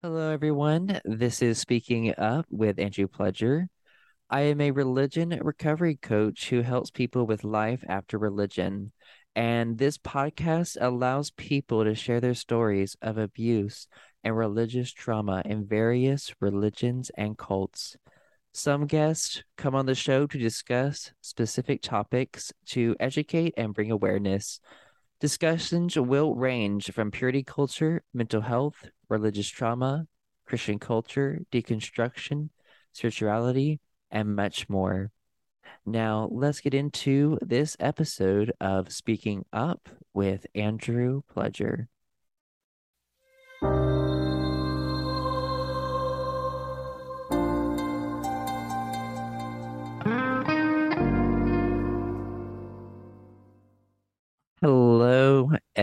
Hello, everyone. This is Speaking Up with Andrew Pledger. I am a religion recovery coach who helps people with life after religion. And this podcast allows people to share their stories of abuse and religious trauma in various religions and cults. Some guests come on the show to discuss specific topics to educate and bring awareness. Discussions will range from purity culture, mental health, religious trauma, Christian culture, deconstruction, spirituality, and much more. Now, let's get into this episode of Speaking Up with Andrew Pledger.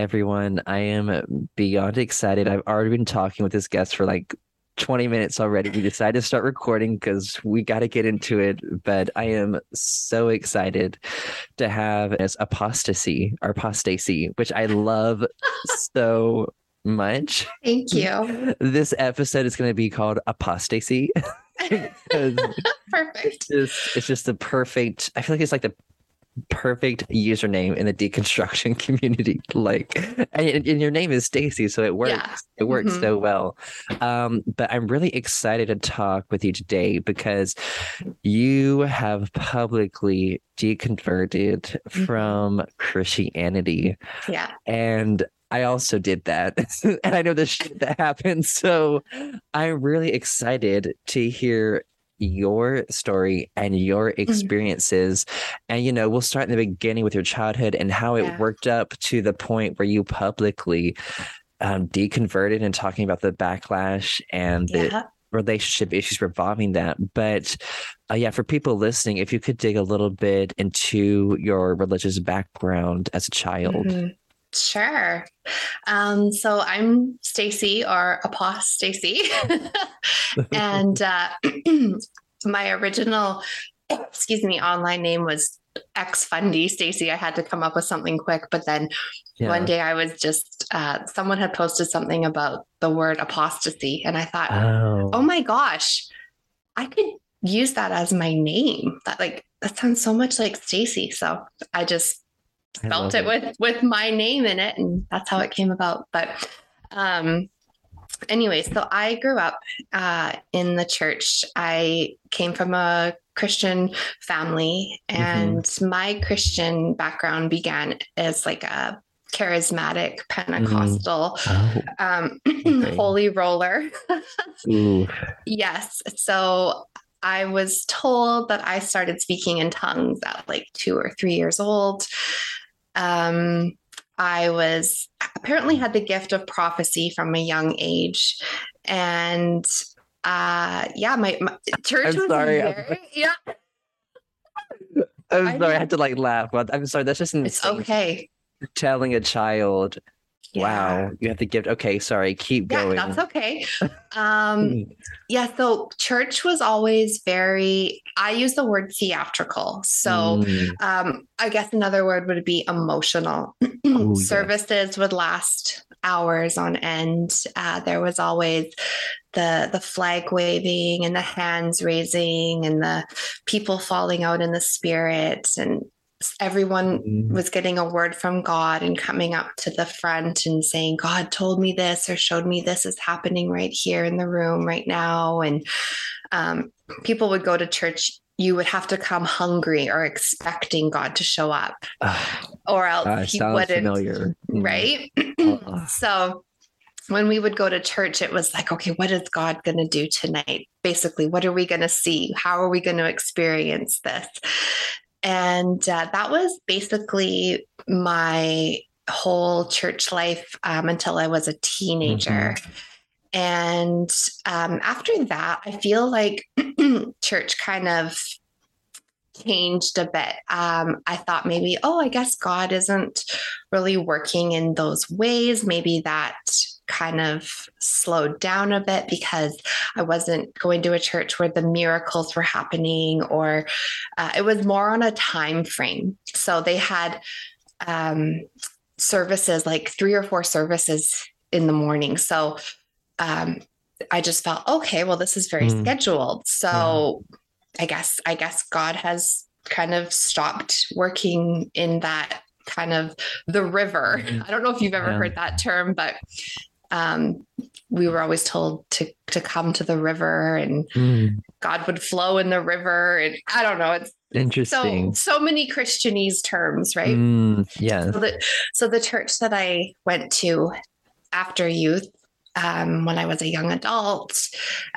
Everyone. I am beyond excited. I've already been talking with this guest for like 20 minutes already. We decided to start recording because we got to get into it. But I am so excited to have this apostasy or apostasy, which I love so much. Thank you. This episode is going to be called Apostacie. Perfect. It's just, it's just the perfect, I feel like it's like the perfect username in the deconstruction community. Like, and, and your name is Stacy, so it works. Yeah. It works Mhm. so well. Um, but I'm really excited to talk with you today because you have publicly deconverted Mhm. from Christianity, Yeah. and I also did that, and I know the shit that happened. So I'm really excited to hear your story and your Mm-hmm. experiences. And, you know, we'll start in the beginning with your childhood and how it Yeah. worked up to the point where you publicly um, deconverted and talking about the backlash and the relationship issues revolving that. But uh, yeah, for people listening, if you could dig a little bit into your religious background as a child. Mhm. Sure. Um, so I'm Stacy or Apostacie. and uh, my original, excuse me, online name was X Fundy Stacy. I had to come up with something quick, but then Yeah. one day I was just, uh, someone had posted something about the word apostasy. And I thought, Oh. oh my gosh, I could use that as my name. That like that sounds so much like Stacy. So I just spelt love it, with with my name in it, and that's how it came about. But um anyway, so I grew up uh in the church. I came from a Christian family, Mm-hmm. and my Christian background began as like a charismatic Pentecostal Oh. um Okay. holy roller. Yes. So I was told that I started speaking in tongues at like two or three years old. Um, I was apparently had the gift of prophecy from a young age. And uh, yeah, my, my church I'm was sorry. very, yeah, I'm I sorry, I know. had to like laugh. But I'm sorry, that's just insane. it's okay. Telling a child, Yeah. wow, you have the gift. Okay, sorry, keep Yeah, going. that's okay. Um, Yeah, so church was always very, I use the word theatrical. So mm, um, I guess another word would be emotional. Oh, yes. Services would last hours on end. Uh, there was always the the flag waving and the hands raising and the people falling out in the spirit and everyone mm, was getting a word from God and coming up to the front and saying, God told me this or showed me this is happening right here in the room right now. And um, people would go to church. You would have to come hungry or expecting God to show up, or else ah, he wouldn't. familiar. Mm, Right. ah, so when we would go to church, it was like, okay, what is God going to do tonight? Basically, what are we going to see? How are we going to experience this? And uh, that was basically my whole church life um, until I was a teenager. And um, after that, I feel like church kind of changed a bit. Um, I thought maybe, oh, I guess God isn't really working in those ways. Maybe that kind of slowed down a bit because I wasn't going to a church where the miracles were happening, or uh, it was more on a time frame. So they had um, services, like three or four services in the morning. So um, I just felt okay. Well, this is very Mm. scheduled, so I guess I guess God has kind of stopped working in that kind of the river. Mhm. I don't know if you've ever Yeah. heard that term, but um, we were always told to to come to the river and Mm, God would flow in the river. And I don't know, it's interesting. so so many Christianese terms, right? Mm, yes. So the so the church that I went to after youth, um, when I was a young adult,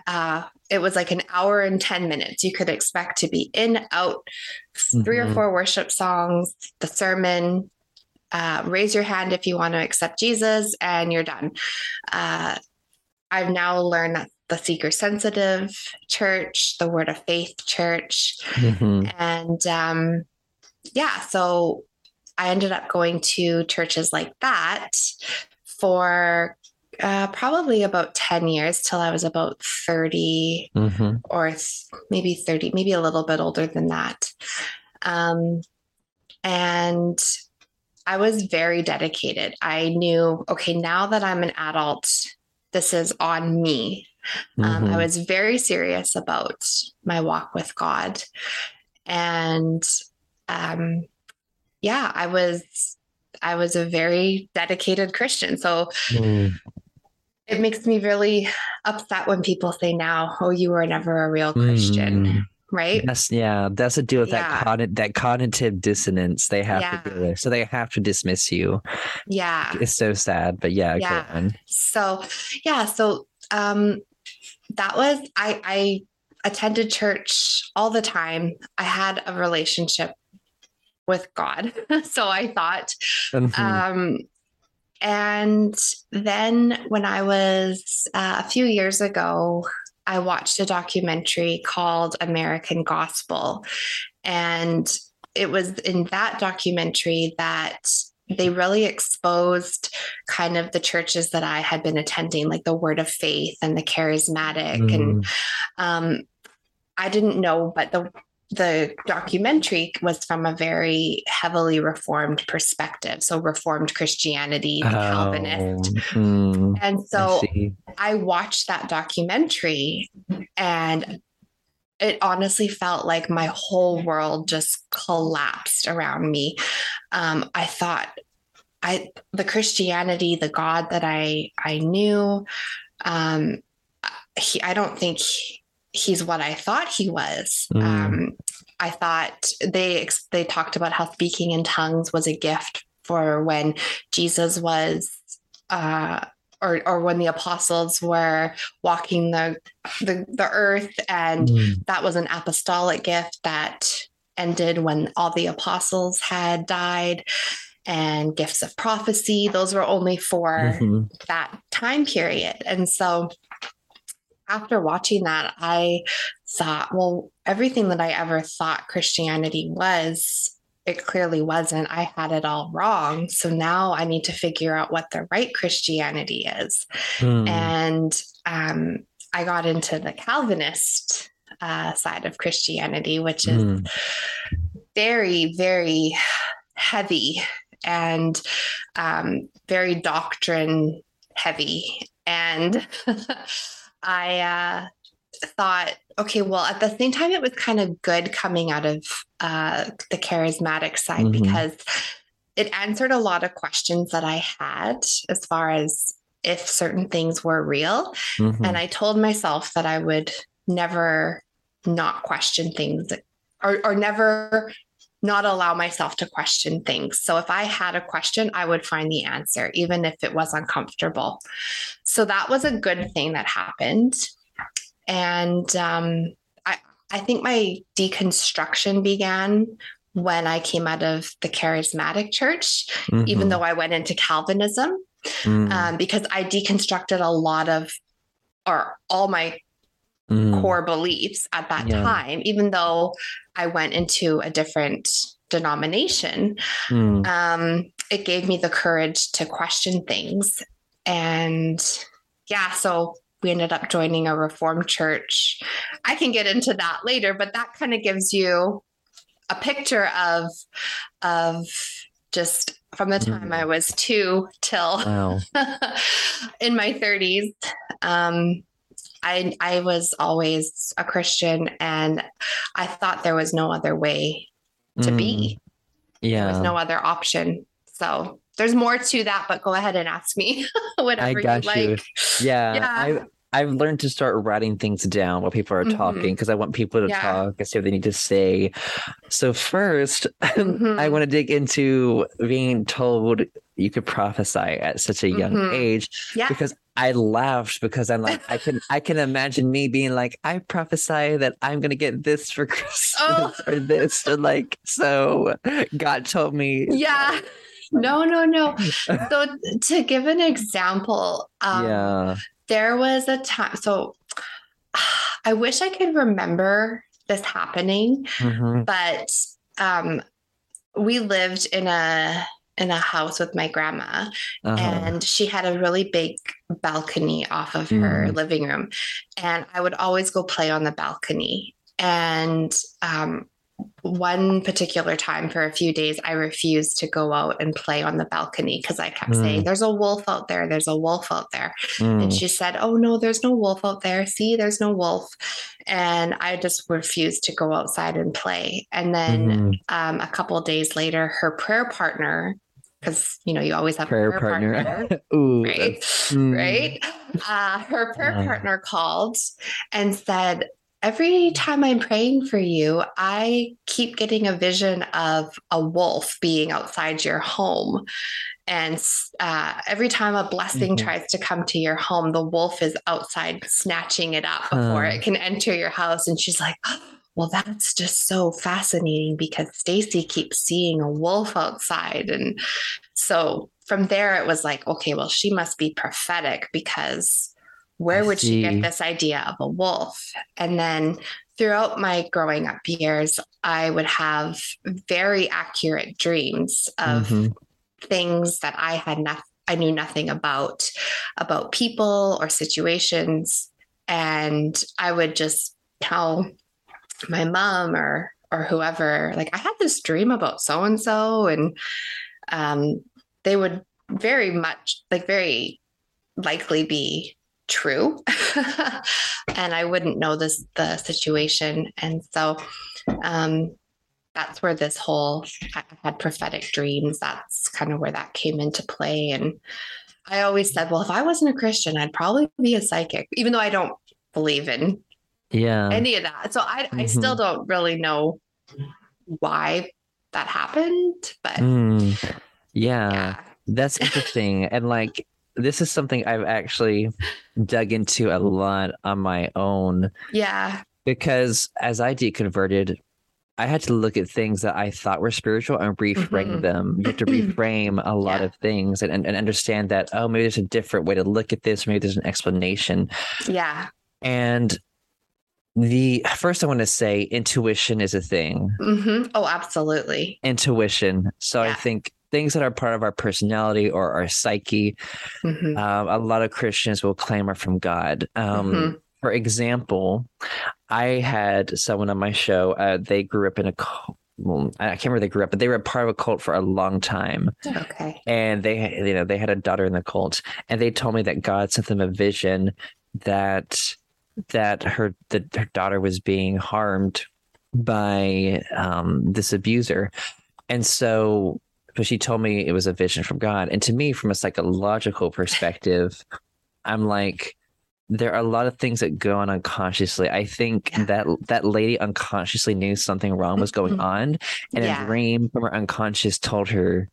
uh, it was like an hour and ten minutes. You could expect to be in, out, 3 or Mhm. four worship songs, the sermon. Uh, raise your hand if you want to accept Jesus, and you're done. Uh, I've now learned that the seeker sensitive church, the Word of Faith church, Mhm. and um, yeah, so I ended up going to churches like that for uh, probably about 10 years till I was about 30 Mhm. or th- maybe 30, maybe a little bit older than that. Um, and I was very dedicated. I knew, okay, now that I'm an adult, this is on me. Um, I Mhm. was very serious about my walk with God. And um, yeah, I was I was a very dedicated Christian. So Mm. it makes me really upset when people say now, oh, you were never a real Christian, Mm. Right? That's yeah. That's to do with Yeah. that cogn- that cognitive dissonance they have Yeah. to deal with. So they have to dismiss you. Yeah. It's so sad, but yeah, Yeah. So yeah, so um that was I I attended church all the time. I had a relationship with God. so I thought Mhm. Um, and then when I was uh, a few years ago, I watched a documentary called American Gospel. And it was in that documentary that they really exposed kind of the churches that I had been attending, like the Word of Faith and the Charismatic. And Mm. um, I didn't know, but the the documentary was from a very heavily reformed perspective, so reformed Christianity, the Calvinist. Oh, mm, And so see. I watched that documentary and it honestly felt like my whole world just collapsed around me. Um, I thought I the Christianity, the God that I I knew, um, he, I don't think he- he's what I thought he was. Mm. Um, I thought they they talked about how speaking in tongues was a gift for when Jesus was. Uh, or, or when the apostles were walking the, the the earth and Mm. that was an apostolic gift that ended when all the apostles had died and gifts of prophecy those were only for Mhm. that time period and so after watching that i thought well everything that i ever thought christianity was it clearly wasn't i had it all wrong so now i need to figure out what the right christianity is Mm. and um, I got into the Calvinist uh, side of Christianity, which is Mm. very, very heavy and um, very doctrine heavy. And I uh, thought, okay, well, at the same time, it was kind of good coming out of uh, the charismatic side Mhm. because it answered a lot of questions that I had as far as if certain things were real. Mhm. And I told myself that I would never not question things or, or never not allow myself to question things. So if I had a question, I would find the answer, even if it was uncomfortable. So that was a good thing that happened. And um, I, I think my deconstruction began when I came out of the charismatic church, even Mhm. though I went into Calvinism Mm. um, because I deconstructed a lot of or all my Mm. core beliefs at that Yeah. time, even though I went into a different denomination. Mm. Um, it gave me the courage to question things. And yeah, so we ended up joining a reformed church. I can get into that later, but that kind of gives you a picture of of just from the time Mm. I was two till Wow. in my 30s. Um, I I was always a Christian and I thought there was no other way to mm. be. Yeah. There was no other option. So there's more to that, but go ahead and ask me whatever I got you, you. like. Yeah. yeah. I I've learned to start writing things down while people are mm-hmm. talking because I want people to yeah. talk and see what they need to say. So 1st mm-hmm. I want to dig into being told you could prophesy at such a young mm-hmm. age yeah. because I laughed because I'm like I can I can imagine me being like I prophesy that I'm gonna get this for Christmas oh. or this or like so God told me yeah no no no so to give an example um, yeah there was a time so I wish I could remember this happening mm-hmm. but um we lived in a in a house with my grandma uh-huh. and she had a really big balcony off of mm. her living room and i would always go play on the balcony and um, one particular time for a few days, I refused to go out and play on the balcony because I kept mm. saying, There's a wolf out there. There's a wolf out there. Mm. And she said, Oh, no, there's no wolf out there. See, there's no wolf. And I just refused to go outside and play. And then mm. um, a couple days later, her prayer partner, because you know you always have prayer, prayer partner, partner Ooh, right? Mm. Right. Uh, her prayer partner called and said, every time I'm praying for you, I keep getting a vision of a wolf being outside your home. And uh, every time a blessing mm-hmm. tries to come to your home, the wolf is outside snatching it up before uh. it can enter your house. And she's like, well, that's just so fascinating because Stacy keeps seeing a wolf outside. And so from there, it was like, okay, well, she must be prophetic because where I would see. she get this idea of a wolf? And then throughout my growing up years, I would have very accurate dreams of mm-hmm. things that I had not, I knew nothing about, about people or situations. And I would just tell my mom or or whoever, like I had this dream about so and so, and um, they would very much, like very likely be true. And i wouldn't know this the situation. And so um that's where this whole i had prophetic dreams. That's kind of where that came into play. And i always said well if i wasn't a christian i'd probably be a psychic even though i don't believe in yeah. any of that. So i mm-hmm. i still don't really know why that happened but mm. yeah. yeah. That's interesting. And like this is something I've actually dug into a lot on my own. Yeah. Because as I deconverted, I had to look at things that I thought were spiritual and reframe mm-hmm. them. You have to reframe a lot yeah. of things and, and, and understand that, oh, maybe there's a different way to look at this. Maybe there's an explanation. Yeah. And the first I want to say intuition is a thing. Mm-hmm. Oh, absolutely. Intuition. So yeah. I think things that are part of our personality or our psyche, mm-hmm. um, a lot of Christians will claim are from God. Um, mm-hmm. For example, I had someone on my show. Uh, they grew up in a well, I can't remember they grew up, but they were a part of a cult for a long time. Okay. And they, you know, they had a daughter in the cult, and they told me that God sent them a vision that that her that her daughter was being harmed by um, this abuser, and so but she told me it was a vision from God. And to me, from a psychological perspective, I'm like, there are a lot of things that go on unconsciously. I think yeah. that that lady unconsciously knew something wrong was going mm-hmm. on, and yeah. a dream from her unconscious told her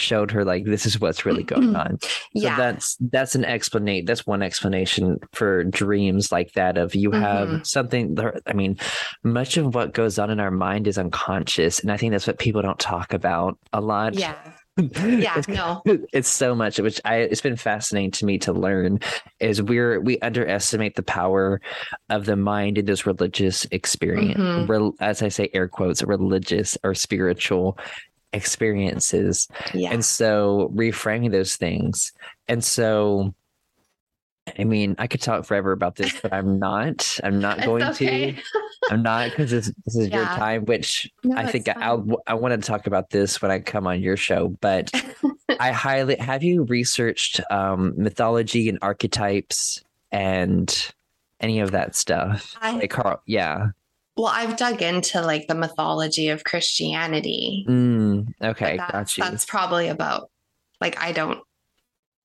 showed her like this is what's really going on. So yeah. that's that's an explanation. That's one explanation for dreams like that of you have mm-hmm. something I mean, much of what goes on in our mind is unconscious. And I think that's what people don't talk about a lot. Yeah. yeah it's, no it's so much which i it's been fascinating to me to learn is we're we underestimate the power of the mind in this religious experience mm-hmm. Re, as i say air quotes religious or spiritual experiences. Yeah. And so reframing those things. And so I mean, I could talk forever about this, but I'm not. I'm not going okay. to. I'm not because this, this is yeah. your time, which no, I think I, I'll, I want to talk about this when I come on your show. But I highly have you researched um, mythology and archetypes and any of that stuff. I- like Carl, yeah. Well, I've dug into like the mythology of Christianity. Mm, okay, that's, got you. that's probably about like I don't.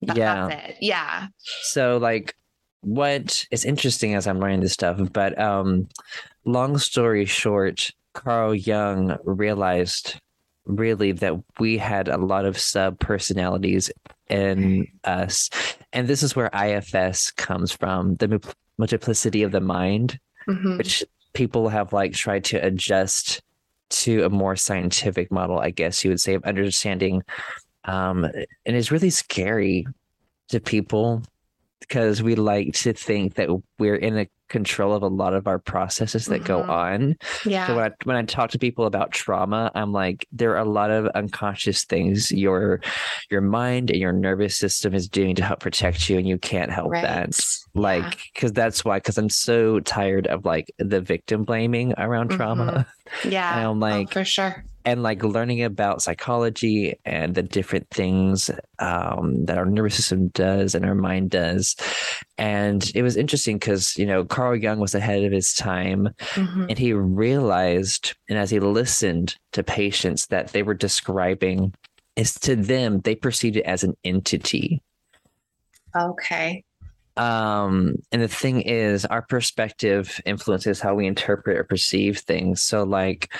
that- Yeah. That's it. Yeah. So like what is interesting as I'm learning this stuff, but um long story short, Carl Jung realized really that we had a lot of sub personalities in us. And this is where IFS comes from, the multiplicity of the mind, Mhm. which people have like tried to adjust to a more scientific model, I guess you would say, of understanding. Um, and it's really scary to people because we like to think that we're in a control of a lot of our processes that go Mhm. on. Yeah. So when I when I talk to people about trauma, I'm like, there are a lot of unconscious things your your mind and your nervous system is doing to help protect you, and you can't help right. that like because that's why because i'm so tired of like the victim blaming around trauma Yeah. and i'm Oh, like for sure. And like learning about psychology and the different things um, that our nervous system does and our mind does and it was interesting because you know carl jung was ahead of his time Mhm. and he realized and as he listened to patients that they were describing is to them they perceived it as an entity Okay. um and the thing is our perspective influences how we interpret or perceive things so like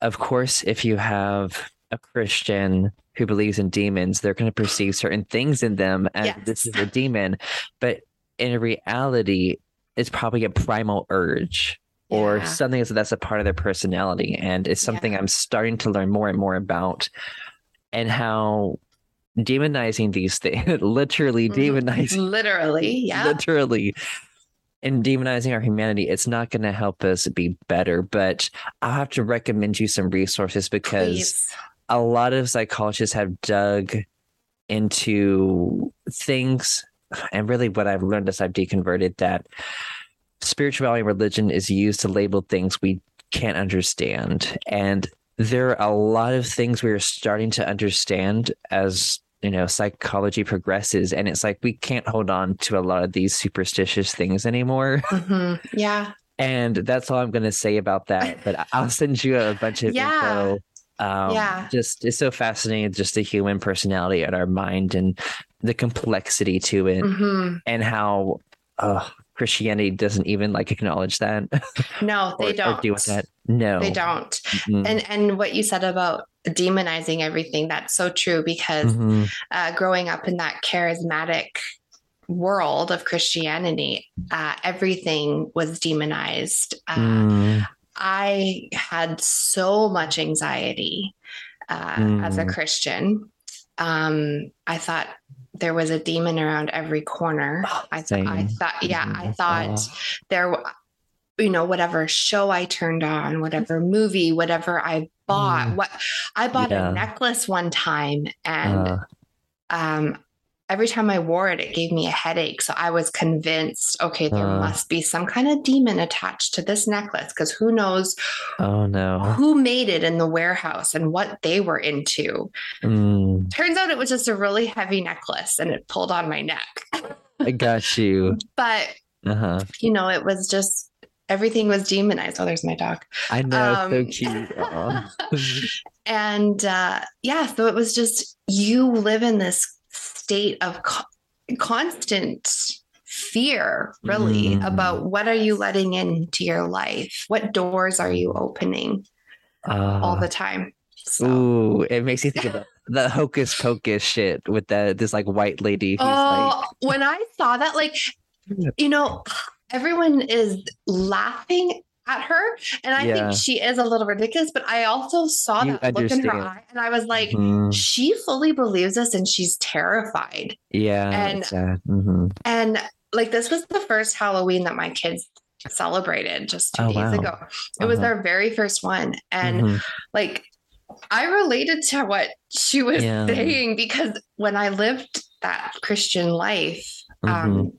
of course if you have a christian who believes in demons they're going to perceive certain things in them as this is a demon but in reality it's probably a primal urge or Yeah. something that's, that's a part of their personality and it's something Yeah. i'm starting to learn more and more about and how demonizing these things literally Mhm. demonizing Literally. Yeah. literally and demonizing our humanity it's not going to help us be better but i'll have to recommend you some resources because Please. a lot of psychologists have dug into things and really what i've learned as i've deconverted that spirituality and religion is used to label things we can't understand and there are a lot of things we're starting to understand as you know psychology progresses and it's like we can't hold on to a lot of these superstitious things anymore Mhm. Yeah. and that's all i'm going to say about that but i'll send you a bunch of Yeah. info um Yeah. just it's so fascinating just the human personality and our mind and the complexity to it Mhm. and how uh christianity doesn't even like acknowledge that No, they or don't. deal with that no They don't. Mm-mm. And and what you said about demonizing everything, that's so true because Mhm. uh, growing up in that charismatic world of Christianity, uh, everything was demonized. Uh, Mm. I had so much anxiety uh, as a Mm. Christian. Um, I thought there was a demon around every corner. I, th- I thought, yeah, I thought Oh. there, you know, whatever show I turned on, whatever movie, whatever I bought, Mm. what I bought Yeah. a necklace one time and Uh, um, every time I wore it, it gave me a headache. So I was convinced, okay, there Uh. must be some kind of demon attached to this necklace because who knows oh no who made it in the warehouse and what they were into. Mm, Turns out it was just a really heavy necklace and it pulled on my neck. i got you but, uh-huh you know, it was just everything was demonized. Oh, there's my dog. i know it's so Um, cute and uh, yeah, so it was just you live in this state of co- constant fear, really, Mm. about what are you letting into your life? What doors are you opening all Uh, the time? So, Ooh, it makes you think about the hocus pocus shit with that this like white lady who's oh, when I saw that, like, you know, everyone is laughing at her, and I Yeah. think she is a little ridiculous. But I also saw You that look in her eye, and I was like, mhm, she fully believes this, and she's terrified. yeah, and- sad. Mhm. And like this was the first Halloween that my kids celebrated just two Oh, days wow. ago. It was Uh-huh. their very first one. And Mhm. like I related to what she was Yeah. saying because when I lived that Christian life, um,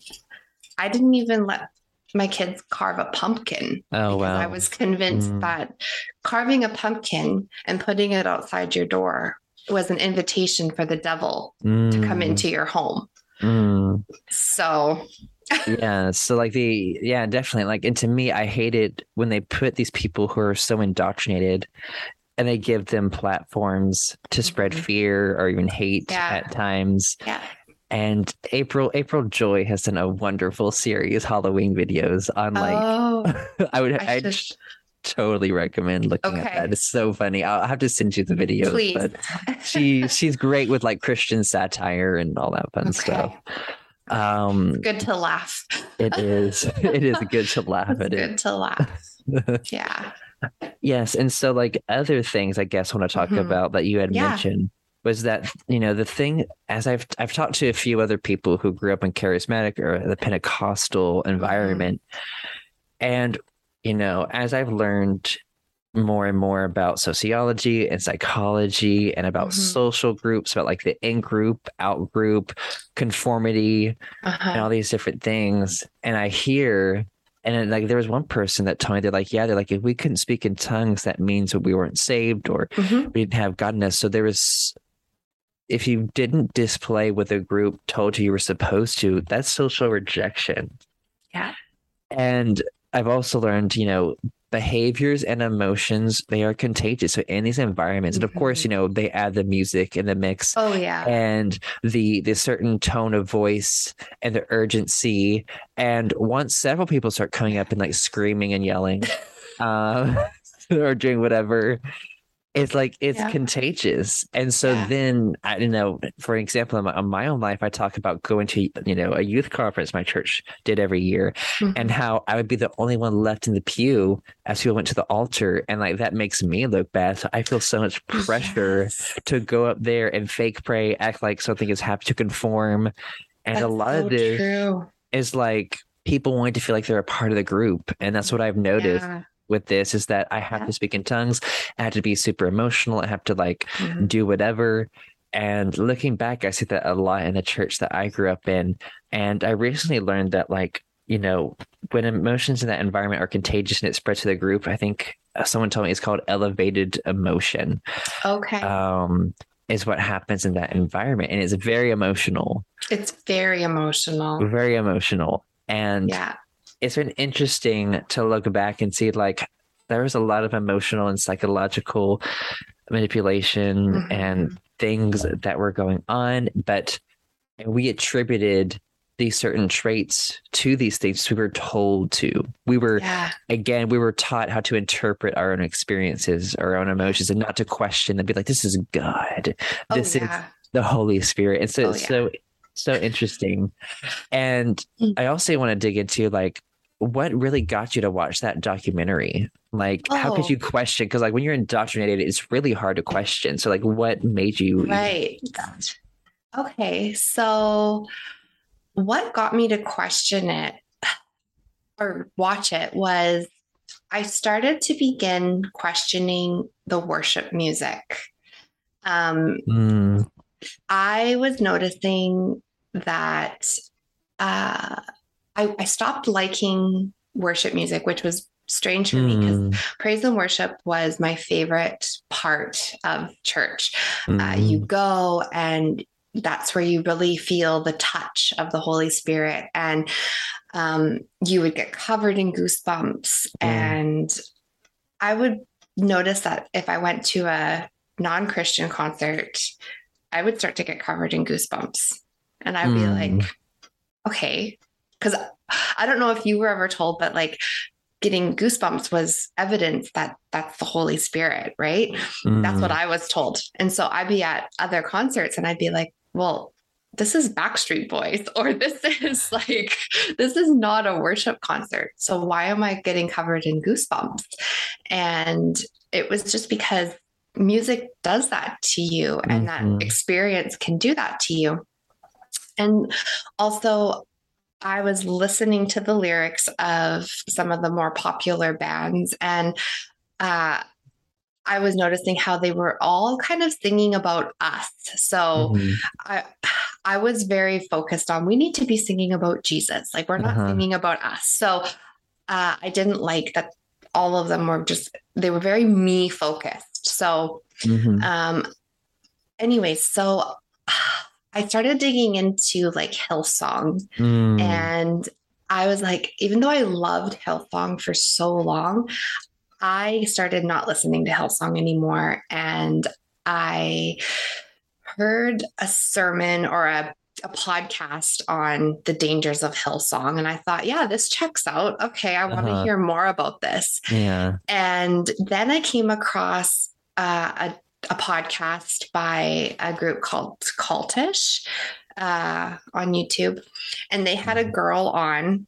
I didn't even let my kids carve a pumpkin oh wow, I was convinced Mm. that carving a pumpkin and putting it outside your door was an invitation for the devil to come Mm, into your home. mm. So yeah. So like the yeah, definitely like and to me, I hate it when they put these people who are so indoctrinated and they give them platforms to spread Mhm. fear or even hate Yeah. at times. Yeah. And April April Ajoy has done a wonderful series Halloween videos on like oh, I would I should- totally recommend looking at that. It's so funny. I'll have to send you the videos, please. but she she's great with like Christian satire and all that fun stuff. Um good to laugh. it is it is good to laugh It's at it. good to laugh. Yeah. Yes, and so like other things I guess want to talk Mhm. about that you had Yeah. mentioned was that you know the thing as I've I've talked to a few other people who grew up in charismatic or the Pentecostal Mm-hmm. environment, and you know as I've learned more and more about sociology and psychology and about Mhm. social groups, about like the in group, out group, conformity, and Uh-huh. all these different things. And I hear, and then, like there was one person that told me they're like, yeah, they're like, if we couldn't speak in tongues, that means that we weren't saved or Mhm. we didn't have godness. So there was, if you didn't display what the group told you you were supposed to, that's social rejection. Yeah. And I've also learned, you know, behaviors and emotions they are contagious so in these environments and of course you know they add the music and the mix Oh yeah. and the the certain tone of voice and the urgency and once several people start coming up and like screaming and yelling um or doing whatever it's like it's Yeah. contagious and so Yeah. then i don't know for example in my, in my own life i talk about going to you know a youth conference my church did every year Mhm. and how i would be the only one left in the pew as people went to the altar and like that makes me look bad so i feel so much pressure Yes. to go up there and fake pray, act like something is happening to conform. And a lot so of this true. is like people wanting to feel like they're a part of the group. And that's what I've noticed Yeah. With this is that I have Yeah. to speak in tongues. I have to be super emotional. I have to like Mhm. do whatever. And looking back, I see that a lot in the church that I grew up in. And I recently learned that like, you know, when emotions in that environment are contagious and it spreads to the group, I think uh, someone told me it's called elevated emotion Okay. um, is what happens in that environment. And it's very emotional, it's very emotional. very emotional. And Yeah. It's been interesting to look back and see like there was a lot of emotional and psychological manipulation Mhm. and things that were going on, but we attributed these certain traits to these things we were told to. We were Yeah. again, we were taught how to interpret our own experiences, our own emotions, and not to question and be like, this is God. Oh This is the Holy Spirit. And so Oh, yeah. so so interesting. And Mm. I also want to dig into like what really got you to watch that documentary? Like how could Oh. you question? Because like when you're indoctrinated, it's really hard to question. So like what made you Right. Okay. So, what got me to question it or watch it was I started to begin questioning the worship music. Um, Mm, I was noticing that uh, I, I stopped liking worship music, which was strange for me because mm, praise and worship was my favorite part of church. uh, mm, you go and that's where you really feel the touch of the Holy Spirit. And um, you would get covered in goosebumps. Mm. And I would notice that if I went to a non Christian concert, I would start to get covered in goosebumps. And I'd be Mm. like, okay. Because I don't know if you were ever told, but like, Getting goosebumps was evidence that that's the Holy Spirit, right? That's what mm, I was told. And so I'd be at other concerts and I'd be like, well, this is Backstreet Boys, or this is like, this is not a worship concert. So why am I getting covered in goosebumps? And it was just because music does that to you and Mhm. that experience can do that to you. And also, I was listening to the lyrics of some of the more popular bands and uh, I was noticing how they were all kind of singing about us. So mhm, I I was very focused on we need to be singing about Jesus. Like we're not Uh-huh. singing about us. So uh, I didn't like that all of them were just they were very me focused. So mhm, um anyways, so I started digging into like Hillsong. Mm. And I was like, even though I loved Hillsong for so long, I started not listening to Hillsong anymore. And I heard a sermon or a, a podcast on the dangers of Hillsong. And I thought, yeah, this checks out. Okay, I want to Uh-huh. hear more about this. yeah. And then I came across uh, a, a podcast by a group called Cultish uh, on YouTube. And they had a girl on,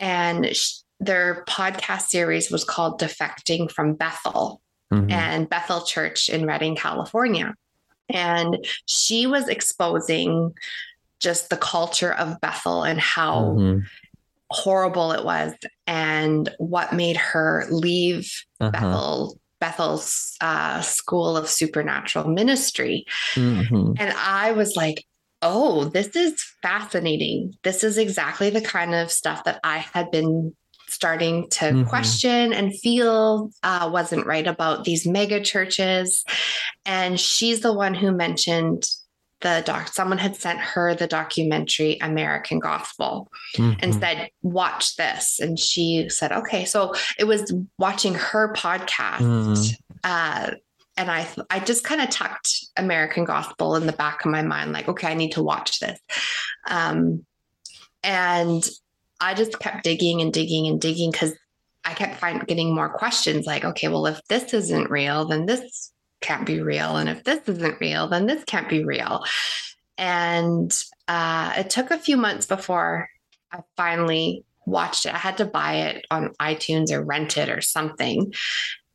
and sh- their podcast series was called Defecting from Bethel Mhm. and Bethel Church in Redding, California. And she was exposing just the culture of Bethel and how Mhm. horrible it was and what made her leave Uh-huh. Bethel Bethel's uh, School of Supernatural Ministry. Mhm. And I was like, oh, this is fascinating. This is exactly the kind of stuff that I had been starting to Mhm. question and feel uh, wasn't right about these mega churches. And she's the one who mentioned the doc. Someone had sent her the documentary American Gospel and Mhm. said, watch this. And she said, okay. So it was watching her podcast. Mm. Uh, and I, I just kind of tucked American Gospel in the back of my mind, like, okay, I need to watch this. Um, and I just kept digging and digging and digging because I kept find, getting more questions like, okay, well, if this isn't real, then this can't be real. And if this isn't real, then this can't be real. And uh, it took a few months before I finally watched it. I had to buy it on iTunes or rent it or something.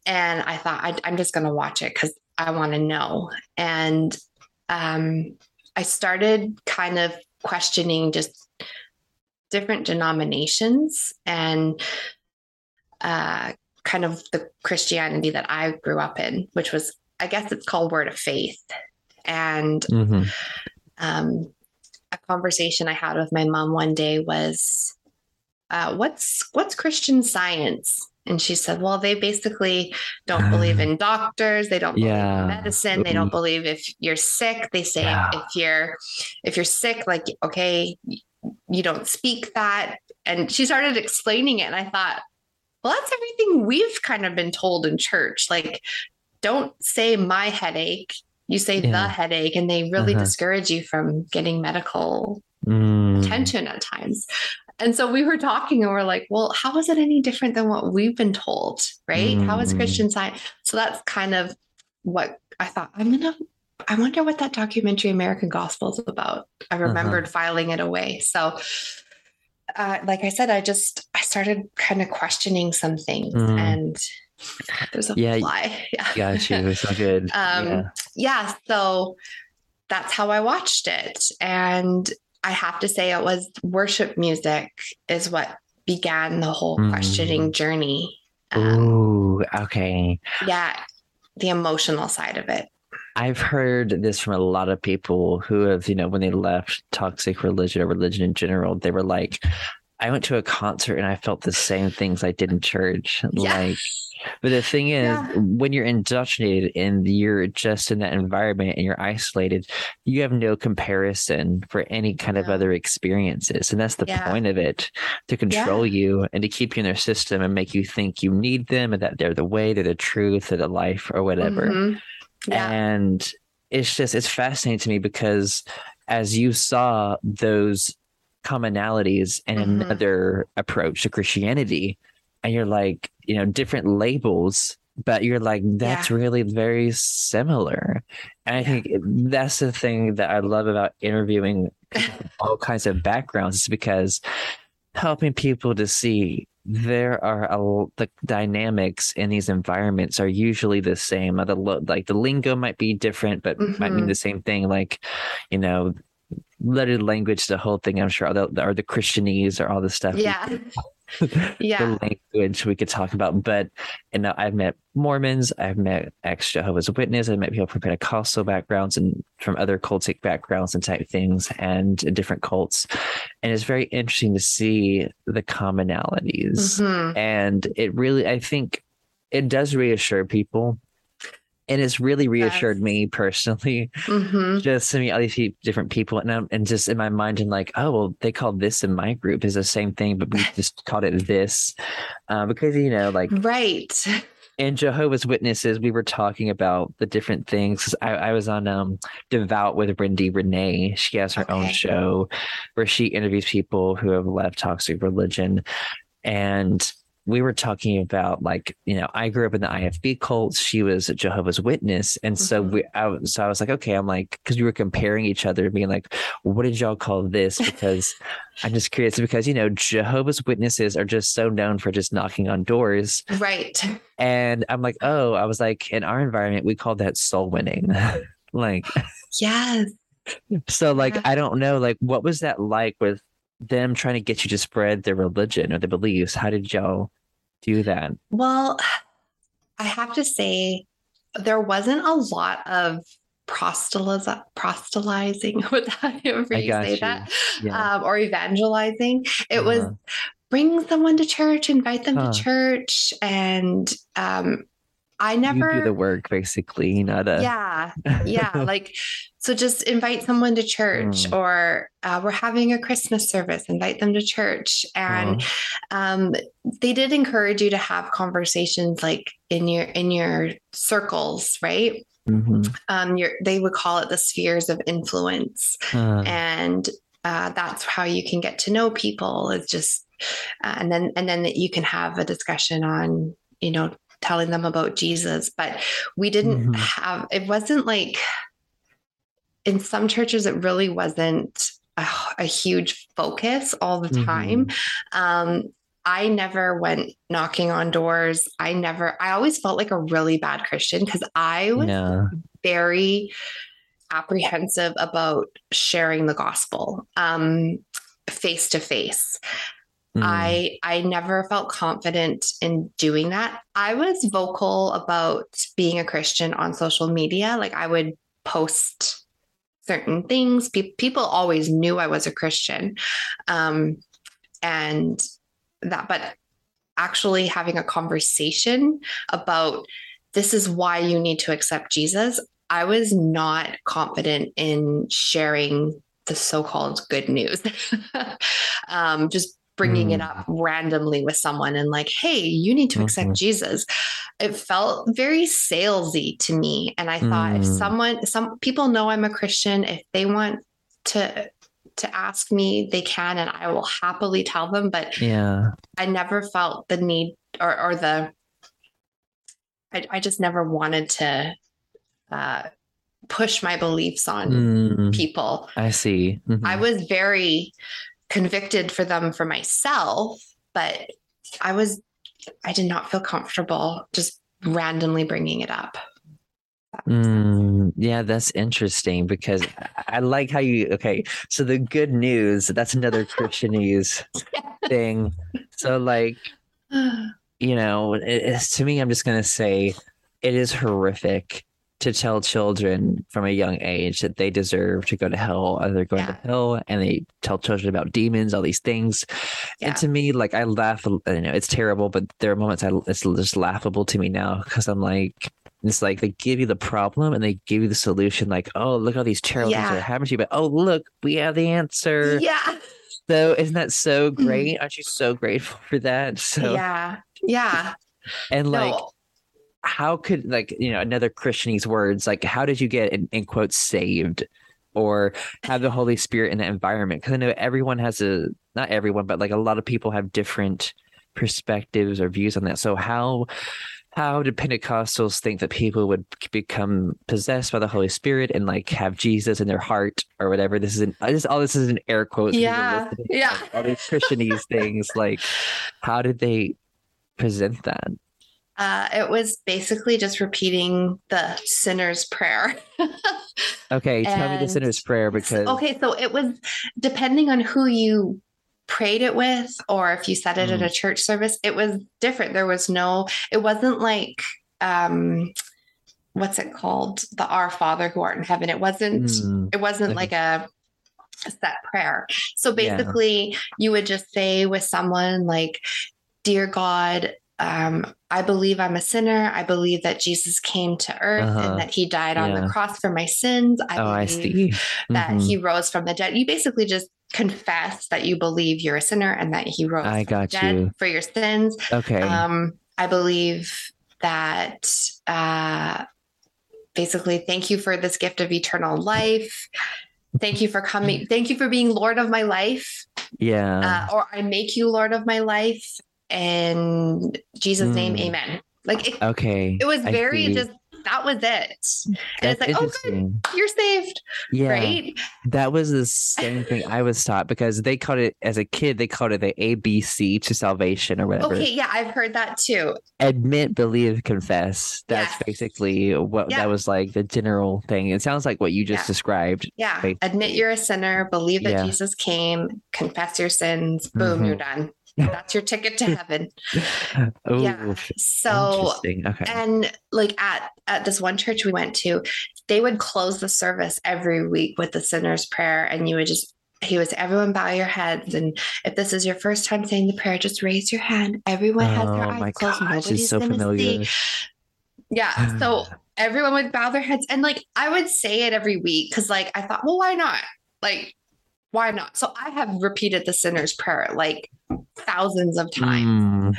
And I thought, I, I'm just going to watch it because I want to know. And um, I started kind of questioning just different denominations and uh, kind of the Christianity that I grew up in, which was, I guess it's called Word of Faith. And Mhm. um, a conversation I had with my mom one day was, uh, "What's what's Christian Science?" And she said, "Well, they basically don't believe in doctors. They don't believe Yeah. in medicine. They don't believe if you're sick. They say Yeah. if you're if you're sick, like okay, you don't speak that." And she started explaining it, and I thought, "Well, that's everything we've kind of been told in church. Like, don't say my headache." You say Yeah. the headache, and they really Uh-huh. discourage you from getting medical Mm. attention at times. And so we were talking and we're like, well, how is it any different than what we've been told? Right? How is Mm. Christian science? So that's kind of what I thought. I'm going to, I wonder what that documentary American Gospel is about. I Uh-huh. remembered filing it away. So, uh, like I said, I just, I started kind of questioning some things Mm. and there's a Yeah, fly. Yeah. Got you. So good. Um, yeah. yeah, so that's how I watched it. And I have to say, it was worship music is what began the whole Mm. questioning journey. Um, Ooh, okay. yeah, the emotional side of it. I've heard this from a lot of people who have, you know, when they left toxic religion or religion in general, they were like, I went to a concert and I felt the same things I did in church. Yeah. Like, but the thing is, Yeah. when you're indoctrinated and you're just in that environment and you're isolated, you have no comparison for any kind of other experiences. And that's the Yeah. point of it to control you and to keep you in their system and make you think you need them and that they're the way, they're the truth, they're the life or whatever. Mhm. Yeah. And it's just it's fascinating to me because as you saw those commonalities in Mhm. another approach to Christianity, and you're like, you know, different labels, but you're like, that's really very similar. And I Yeah. think that's the thing that I love about interviewing all kinds of backgrounds is because helping people to see there are a, the dynamics in these environments are usually the same. The like the lingo might be different, but might mean Mhm. the same thing. Like, you know, loaded language, the whole thing. I'm sure, or the, or the Christianese, or all the stuff. Yeah. Yeah. the language we could talk about. But you know, I've met Mormons, I've met ex Jehovah's Witness, I've met people from Pentecostal backgrounds and from other cultic backgrounds and type things and different cults. And it's very interesting to see the commonalities. Mhm. And it really I think it does reassure people and it's really reassured yes. me personally mm-hmm. just to meet all these different people and I'm, and just in my mind and like oh well they call this in my group is the same thing but we just called it this uh, because you know like right and Jehovah's Witnesses, we were talking about the different things. I, I was on um, Devout with Brindy Renee. She has her okay. own show where she interviews people who have left toxic religion. And we were talking about like you know I grew up in the IFB cult. She was a Jehovah's Witness, and mm-hmm. so we I, so I was like okay I'm like because we were comparing each other, being like what did y'all call this? Because I'm just curious because you know Jehovah's Witnesses are just so known for just knocking on doors, right? And I'm like oh I was like in our environment we call that soul winning, like yes. So like I don't know like what was that like with them trying to get you to spread their religion or their beliefs? How did y'all do that? Well, I have to say, there wasn't a lot of proselytizing, proselytizing would that ever you say you. that yeah. um, or evangelizing it uh-huh. was bring someone to church invite them huh. to church and um, I never you do the work basically, not a yeah, yeah. like so, just invite someone to church, mm. or uh, we're having a Christmas service. Invite them to church, and oh. um, they did encourage you to have conversations like in your in your circles, right? Mm-hmm. Um, your they would call it the spheres of influence, uh. and uh, that's how you can get to know people. It's just uh, and then and then you can have a discussion on you know telling them about Jesus, but we didn't mm-hmm. have, it wasn't like in some churches, it really wasn't a, a huge focus all the mm-hmm. time. Um, I never went knocking on doors. I never, I always felt like a really bad Christian because I was yeah. very apprehensive about sharing the gospel face to face. Mm. I I never felt confident in doing that. I was vocal about being a Christian on social media. Like I would post certain things. Pe- people always knew I was a Christian. Um, and that but actually having a conversation about this is why you need to accept Jesus. I was not confident in sharing the so-called good news. um, just bringing mm. it up randomly with someone and like, hey, you need to mm-hmm. accept Jesus. It felt very salesy to me. And I thought mm. if someone, some people know I'm a Christian, if they want to to ask me, they can, and I will happily tell them. But yeah, I never felt the need or or the I, I just never wanted to uh, push my beliefs on mm. people. I see. Mm-hmm. I was very convicted for them for myself, but I was, I did not feel comfortable just randomly bringing it up. Mm, yeah, that's interesting because I like how you. Okay, so the good news that's another Christianese thing. So, like, you know, it, to me, I'm just gonna say it is horrific to tell children from a young age that they deserve to go to hell or they're going yeah. to hell and they tell children about demons all these things yeah. and to me like i laugh you know it's terrible but there are moments I, it's just laughable to me now because i'm like it's like they give you the problem and they give you the solution like oh look all these terrible yeah. things that happen to you but oh look we have the answer yeah so isn't that so mm-hmm. great aren't you so grateful for that so yeah yeah and like no how could like you know another christianese words like how did you get in, in quotes saved or have the holy spirit in that environment? Because i know everyone has a not everyone but like a lot of people have different perspectives or views on that. So how how do pentecostals think that people would become possessed by the holy spirit and like have jesus in their heart or whatever? This is an this all this is an air quotes yeah yeah. all these christianese things. Like how did they present that uh, it was basically just repeating the sinner's prayer. okay, tell me the sinner's prayer because. Okay, so it was depending on who you prayed it with or if you said it mm. at a church service, it was different. There was no, it wasn't like, um, what's it called? The Our Father who art in heaven. It wasn't, mm. it wasn't like a, a set prayer. So basically, yeah. you would just say with someone like, Dear God, um, I believe I'm a sinner. I believe that Jesus came to earth Uh-huh. and that he died on Yeah. the cross for my sins. I oh, I see. that Mhm. he rose from the dead. You basically just confess that you believe you're a sinner and that he rose I from the got dead you. for your sins. Okay. Um, I believe that uh, basically, thank you for this gift of eternal life. Thank you for coming. Thank you for being Lord of my life. yeah. Uh, or I make you Lord of my life. In Jesus' name, Mm. amen. Like it, okay. it was very just, that was it. And That's it's like, oh, good, you're saved. Yeah. Right. That was the same thing I was taught because they called it as a kid, they called it the ABC to salvation or whatever. Okay. Yeah. I've heard that too. Admit, believe, confess. That's Yes. basically what Yeah. that was like the general thing. It sounds like what you just Yeah. described. Yeah. Basically. Admit you're a sinner, believe that Yeah. Jesus came, confess your sins, boom, you're done. That's your ticket to heaven. Yeah. So interesting. Okay. and like at at this one church we went to, they would close the service every week with the sinner's prayer, and you would just he was "Everyone, bow your heads." And if this is your first time saying the prayer, just raise your hand. Everyone has their oh eyes my closed. gosh, Nobody's so gonna familiar. see. Yeah. So everyone would bow their heads, and like I would say it every week because like I thought, well, why not? Like, why not? So I have repeated the sinner's prayer like thousands of times.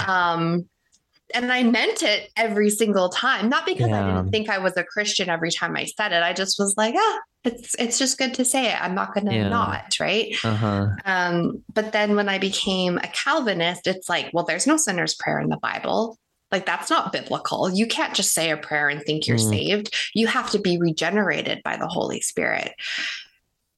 Mm, Um, and I meant it every single time, not because I didn't think I was a Christian every time I said it. I just was like, ah, it's it's just good to say it. I'm not going to Yeah. not, right? uh-huh. Um, but then when I became a Calvinist, it's like, well, there's no sinner's prayer in the Bible. Like that's not biblical. You can't just say a prayer and think you're Mm. saved. You have to be regenerated by the Holy Spirit.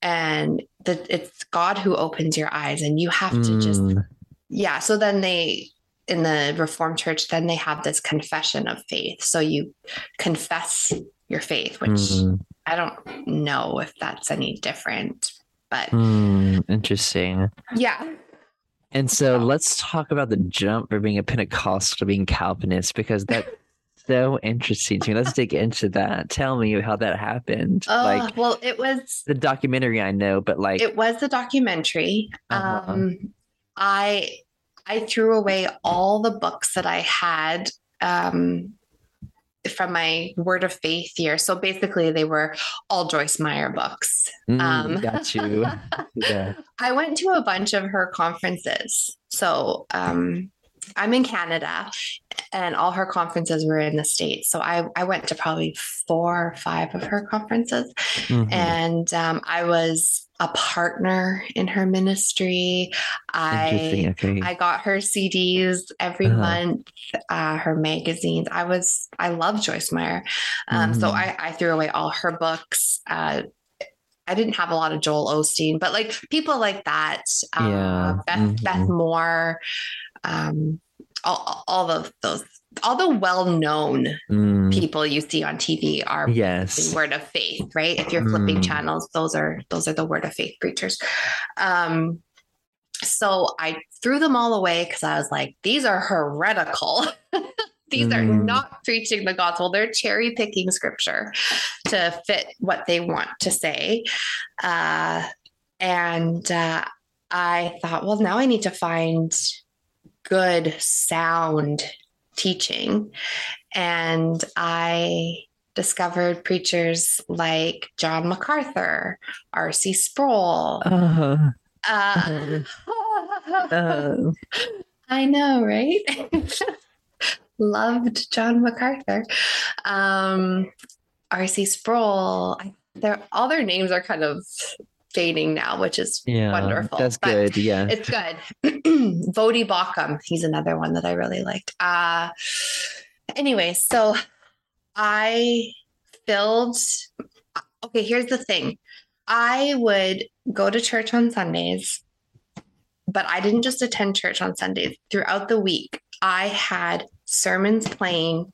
And that it's God who opens your eyes, and you have to just Mm, yeah so then they in the reformed church then they have this confession of faith. So you confess your faith which mm, i don't know if that's any different but mm, interesting. yeah. And so let's talk about the jump from being a Pentecostal to being Calvinist because that's so interesting to me. Let's dig into that. Tell me how that happened. Oh, like well it was the documentary, I know, but like, it was the documentary Uh-huh. um i i threw away all the books that i had um from my word of faith year so basically they were all joyce meyer books mm, um, got you. yeah. I went to a bunch of her conferences. So um, I'm in Canada and all her conferences were in the States. So I, I went to probably four or five of her conferences. Mhm. And um, I was a partner in her ministry. I Okay. I got her CDs every Uh-huh. month, uh, her magazines. I was, I love Joyce Meyer. Um, So Mhm. I, I threw away all her books. Uh, I didn't have a lot of Joel Osteen, but like people like that, uh, Yeah. Beth, Beth Mhm. Moore, um, all, all of those, all the well-known Mm, people you see on TV are yes. word of faith, right? If you're flipping Mm. channels, those are those are the word of faith preachers. Um, so I threw them all away because I was like, these are heretical. these are Mm. not preaching the gospel. They're cherry picking scripture to fit what they want to say. Uh, and uh, I thought, well, now I need to find good sound teaching. And I discovered preachers like John MacArthur, R.C. Sproul. Uh, Uh, uh, I know, right? Loved John MacArthur. Um, R.C. Sproul. I, all their names are kind of fading now, which is yeah. Wonderful, That's but good. Yeah. it's good. Voddie Baucham, he's another one that I really liked. Uh anyway, so I filled okay, here's the thing. I would go to church on Sundays, but I didn't just attend church on Sundays. Throughout the week, I had sermons playing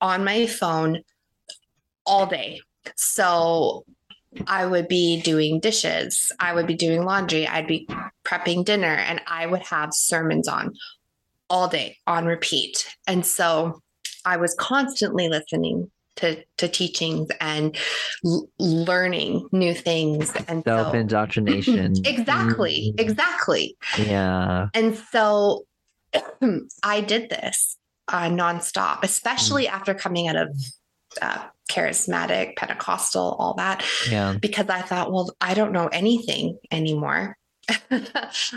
on my phone all day. So I would be doing dishes, I would be doing laundry, I'd be prepping dinner, and I would have sermons on all day on repeat. And so I was constantly listening to, to teachings and l- learning new things. And Self so, indoctrination. exactly, Mm, exactly. Yeah. And so I did this uh, nonstop, especially mm. after coming out of uh, charismatic, Pentecostal, all that. Yeah. Because I thought, well, I don't know anything anymore.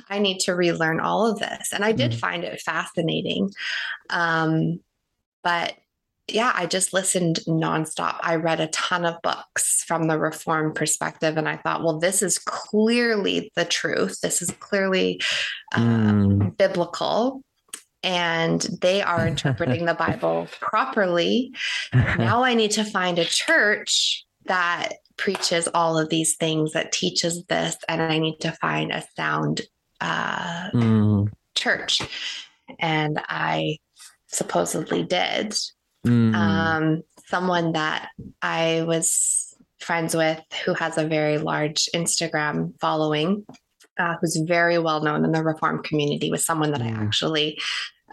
I need to relearn all of this. And I did mm. find it fascinating. Um, but yeah, I just listened nonstop. I read a ton of books from the reform perspective, and I thought, well, this is clearly the truth. This is clearly uh, mm. biblical and they are interpreting the Bible properly. Now I need to find a church that preaches all of these things, that teaches this, and I need to find a sound uh, mm. church. And I supposedly did. Mm. Um, someone that I was friends with who has a very large Instagram following uh, who's very well known in the reform community was someone that mm. I actually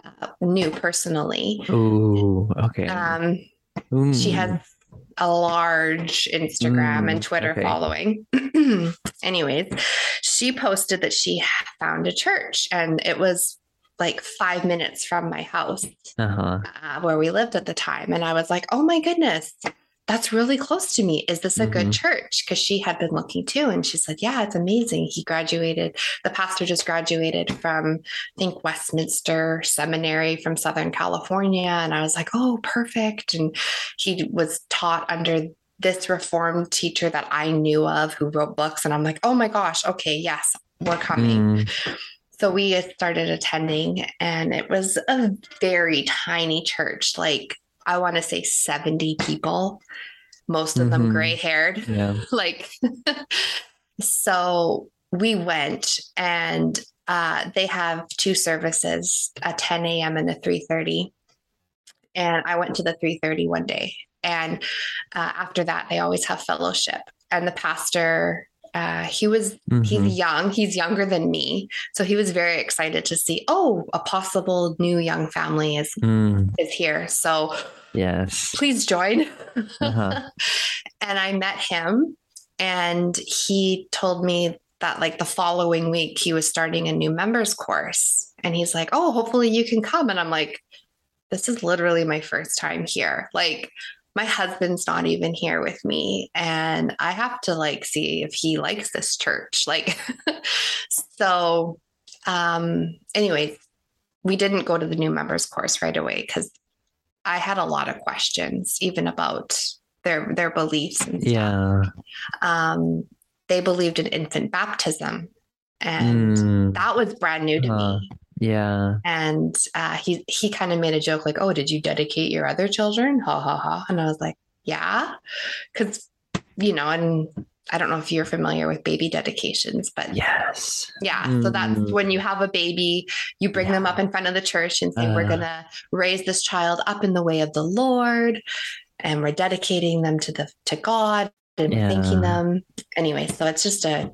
uh, knew personally. Oh, okay. Um, mm. She has a large Instagram mm, and Twitter okay. following. Anyways, she posted that she found a church and it was like five minutes from my house uh-huh. uh, where we lived at the time. And I was like, oh my goodness, that's really close to me. Is this a mm-hmm. good church? Because she had been looking too. And she said, Yeah, it's amazing. He graduated, the pastor just graduated from, I think, Westminster Seminary from Southern California. And I was like, Oh, perfect. And he was taught under this reformed teacher that I knew of who wrote books. And I'm like, Oh my gosh, okay, yes, we're coming. Mm. So we started attending, and it was a very tiny church, like I want to say 70 people, most of mm-hmm. them gray haired. Yeah. like, so we went and uh, they have two services, a 10 a.m. and a 3.30. And I went to the 3.30 one day. And uh, after that, they always have fellowship. And the pastor uh, he was mm-hmm. he's young he's younger than me. So he was very excited to see oh a possible new young family is mm. is here. So yes. please join. Uh-huh. and i met him and he told me that like the following week he was starting a new members course. And he's like oh hopefully you can come. And i'm like this is literally my first time here. Like my husband's not even here with me and i have to like see if he likes this church like so um anyway we didn't go to the new members course right away because i had a lot of questions even about their their beliefs and yeah. Um they believed in infant baptism and mm. that was brand new to uh, me yeah. And uh, he he kind of made a joke like, "Oh, did you dedicate your other children?" Ha ha ha. And I was like, "Yeah," because you know, and I don't know if you're familiar with baby dedications, but yes, yeah. Mm. So that's mm. when you have a baby, you bring yeah. them up in front of the church and say, uh. "We're gonna raise this child up in the way of the Lord." And we're dedicating them to the to God and yeah. thanking them. Anyway, so it's just a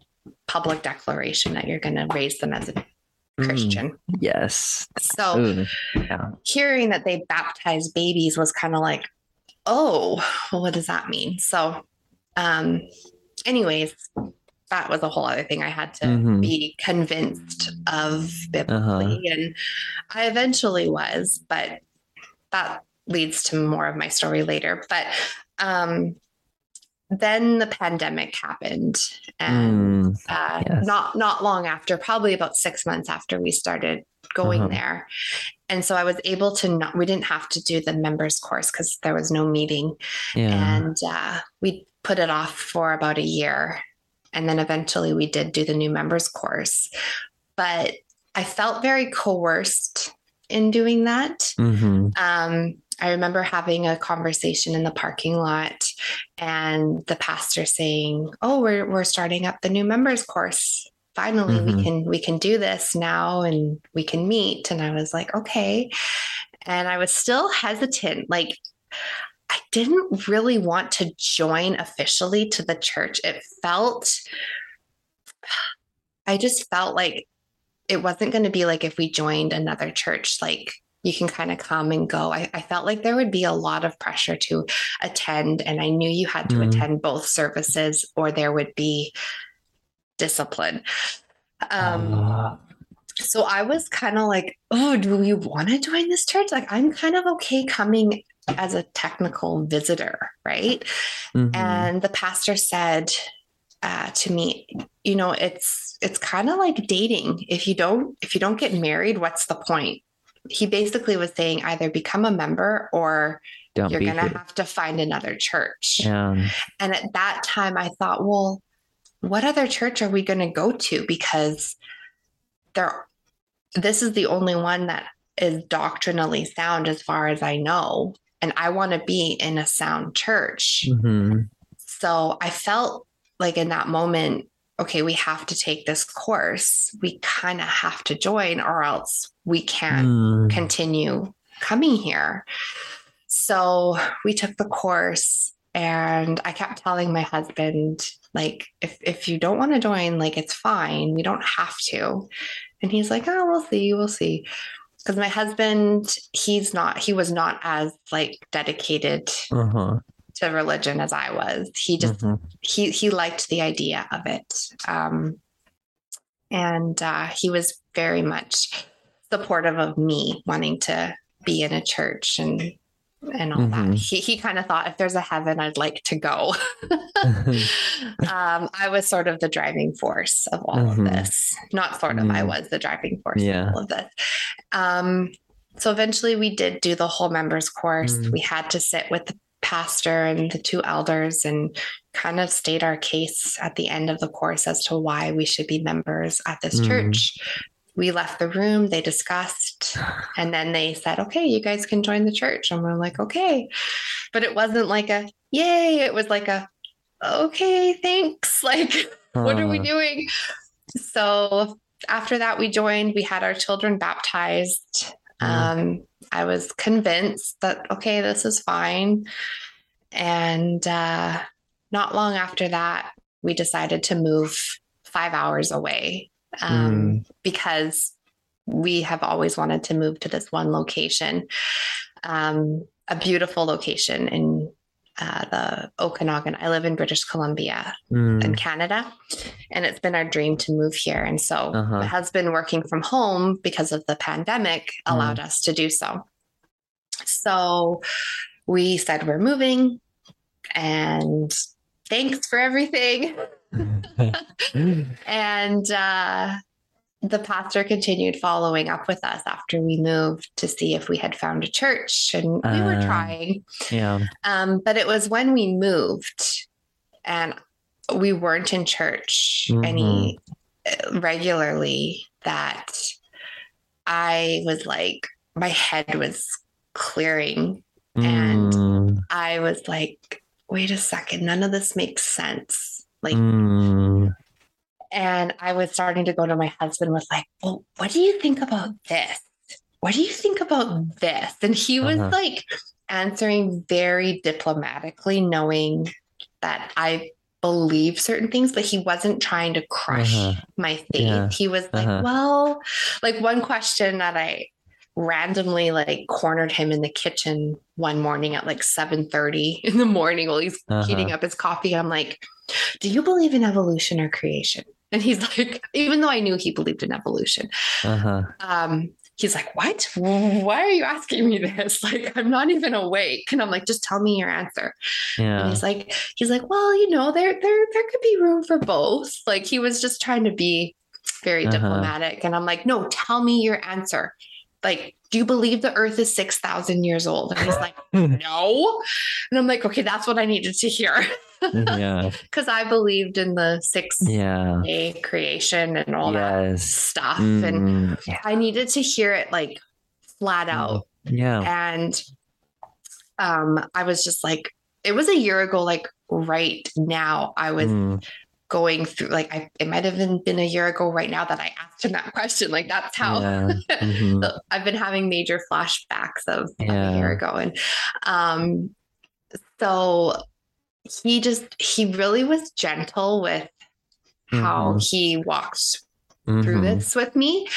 public declaration that you're going to raise them as a Christian. Mm, yes. So Ooh, yeah. hearing that they baptized babies was kind of like, oh, well, what does that mean? So, um, anyways, that was a whole other thing I had to mm-hmm. be convinced of biblically. Uh-huh. And I eventually was, but that leads to more of my story later. But um, then the pandemic happened and mm, uh, yes. not not long after probably about six months after we started going uh-huh. there and so i was able to not we didn't have to do the members course because there was no meeting yeah. and uh, we put it off for about a year and then eventually we did do the new members course but i felt very coerced in doing that mm-hmm. um, I remember having a conversation in the parking lot and the pastor saying, "Oh, we're we're starting up the new members course. Finally, mm-hmm. we can we can do this now and we can meet." And I was like, "Okay." And I was still hesitant like I didn't really want to join officially to the church. It felt I just felt like it wasn't going to be like if we joined another church like you can kind of come and go. I, I, felt like there would be a lot of pressure to attend, and I knew you had to mm. attend both services or there would be discipline. Um, uh. so I was kind of like, oh, do you want to join this church? Like, I'm kind of okay coming as a technical visitor, right? Mm-hmm. And the pastor said uh, to me, you know, it's it's kind of like dating. If you don't if you don't get married, what's the point? He basically was saying either become a member or don't you're gonna have to find another church. Yeah. And at that time, I thought, well, what other church are we going to go to? Because there this is the only one that is doctrinally sound as far as I know. And I want to be in a sound church. Mm-hmm. So I felt like in that moment, okay, we have to take this course. We kind of have to join, or else we can't mm. continue coming here. So we took the course, and I kept telling my husband, like, if, if you don't want to join, like, it's fine. We don't have to. And he's like, oh, we'll see, we'll see. Because my husband, he's not, he was not as like dedicated uh-huh. to religion as I was. He just, uh-huh. he, he liked the idea of it. Um, and uh, he was very much supportive of me wanting to be in a church and and all mm-hmm. that. He he kind of thought if there's a heaven, I'd like to go. um, I was sort of the driving force of all mm-hmm. of this. Not sort of, mm-hmm. I was the driving force yeah. of all of this. Um, so eventually we did do the whole members course. Mm-hmm. We had to sit with the pastor and the two elders and kind of state our case at the end of the course as to why we should be members at this mm-hmm. church we left the room, they discussed, and then they said, okay, you guys can join the church. And we're like, okay. But it wasn't like a yay, it was like a okay, thanks. Like, uh. what are we doing? So after that, we joined, we had our children baptized. Mm. Um, I was convinced that, okay, this is fine. And uh, not long after that, we decided to move five hours away um, mm. because we have always wanted to move to this one location, um, a beautiful location in uh, the Okanagan. I live in British Columbia mm. in Canada, and it's been our dream to move here. And so uh-huh. my husband working from home because of the pandemic allowed mm. us to do so. So we said we're moving, and thanks for everything. and uh, the pastor continued following up with us after we moved to see if we had found a church, and we uh, were trying. Yeah. Um, but it was when we moved, and we weren't in church mm-hmm. any uh, regularly that I was like, my head was clearing, mm. and I was like, wait a second, none of this makes sense like, mm. and I was starting to go to my husband with like, well, what do you think about this? What do you think about this? And he was uh-huh. like answering very diplomatically, knowing that I believe certain things, but he wasn't trying to crush uh-huh. my faith. Yeah. He was like, uh-huh. well, like one question that I randomly like cornered him in the kitchen one morning at like 7 30 in the morning while he's uh-huh. heating up his coffee. I'm like, do you believe in evolution or creation? And he's like, even though I knew he believed in evolution, uh-huh. um, he's like, what? Why are you asking me this? Like, I'm not even awake. And I'm like, just tell me your answer. Yeah. And he's like, he's like, well, you know, there, there, there could be room for both. Like he was just trying to be very uh-huh. diplomatic. And I'm like, no, tell me your answer. Like, do you believe the earth is 6,000 years old? And he's like, no. And I'm like, okay, that's what I needed to hear. yeah. Because I believed in the six yeah. day creation and all yes. that stuff. Mm. And I needed to hear it like flat out. Yeah. And um, I was just like, it was a year ago, like right now, I was mm going through like I, it might have been, been a year ago right now that I asked him that question. Like that's how yeah. mm-hmm. I've been having major flashbacks of, yeah. of, a year ago. And um so he just he really was gentle with mm-hmm. how he walked mm-hmm. through this with me.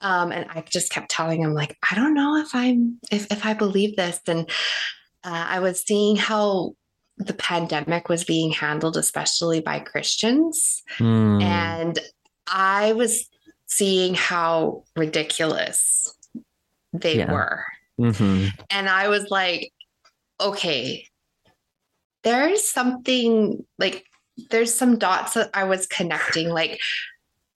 Um, and I just kept telling him, like, I don't know if I'm if if I believe this. And uh, I was seeing how the pandemic was being handled, especially by Christians. Mm. And I was seeing how ridiculous they Yeah. were. Mhm. And I was like, okay, there's something like, there's some dots that I was connecting. Like,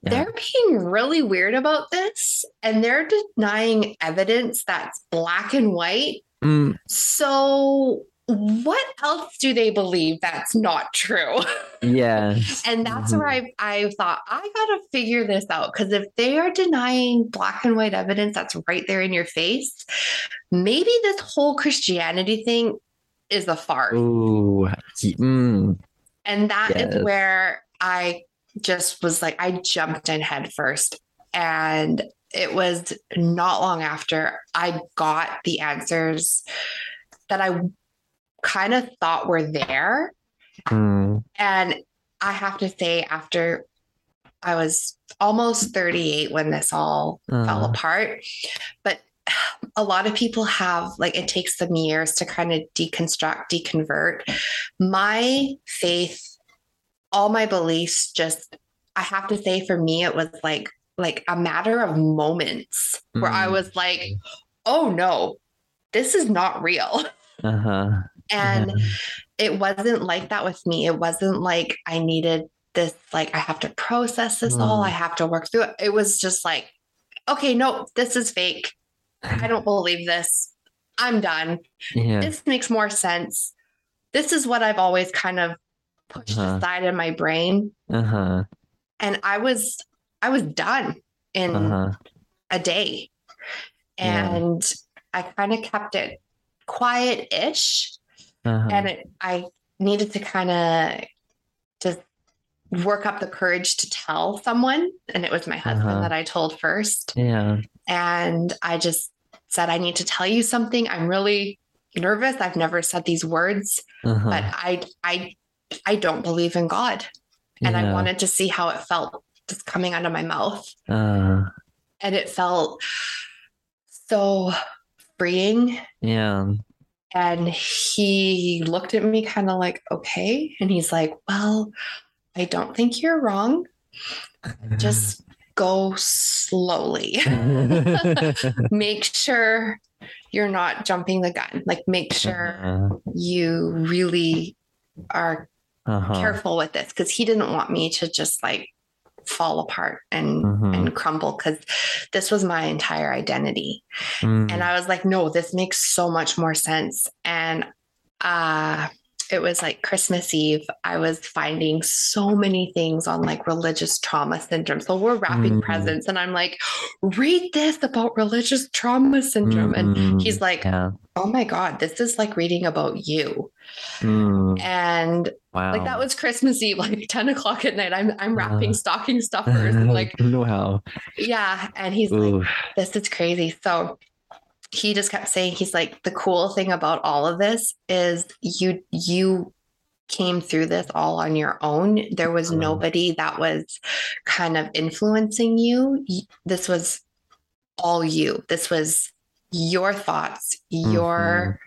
Yeah. they're being really weird about this and they're denying evidence that's black and white. Mm, So, what else do they believe that's not true? Yeah. And that's Mhm. where I, I thought, I got to figure this out. Because if they are denying black and white evidence that's right there in your face, maybe this whole Christianity thing is a farce. Ooh. Mm, And that is Yes. where I just was like, I jumped in head first. And it was not long after I got the answers that I kind of thought we were there. mm, And I have to say, after I was almost 38 when this all fell uh, apart, but a lot of people have like it takes them years to kind of deconstruct, deconvert. My faith, all my beliefs, just I have to say, for me, it was like like a matter of moments where I Mm. was like, oh no, this is not real. uh-huh. And Yeah. it wasn't like that with me. It wasn't like I needed this, like I have to process this all, Mm. I have to work through it. It was just like, okay, no, this is fake. I don't believe this. I'm done. Yeah. This makes more sense. This is what I've always kind of pushed Uh-huh. aside in my brain. Uh-huh. And I was, I was done in Uh-huh. a day. Yeah. And I kind of kept it quiet-ish. Uh-huh. and it, I needed to kind of just work up the courage to tell someone. And it was my husband Uh-huh. that I told first. yeah. And I just said, I need to tell you something. I'm really nervous. I've never said these words, Uh-huh. but I, I, I don't believe in God. And I wanted to see how it felt just coming out of my mouth. Uh, And it felt so freeing. yeah. And he looked at me kind of like, okay. And he's like, well, I don't think you're wrong. Just go slowly. make sure you're not jumping the gun. Like, make sure Uh, you really are uh-huh. careful with this because he didn't want me to just like fall apart and Mhm. and crumble because this was my entire identity Mm, and I was like, no, this makes so much more sense. And uh it was like Christmas Eve. I was finding so many things on like religious trauma syndrome. So we're wrapping Mm. presents, and I'm like, read this about religious trauma syndrome. And mm, he's like, yeah. oh my God, this is like reading about you. Mm, And wow. like that was Christmas Eve, like 10 o'clock at night. I'm I'm wrapping Uh. stocking stuffers and like, wow. yeah. And he's like, this is crazy. So he just kept saying, he's like, the cool thing about all of this is you, you came through this all on your own. There was Mhm. nobody that was kind of influencing you. This was all you. This was your thoughts, your,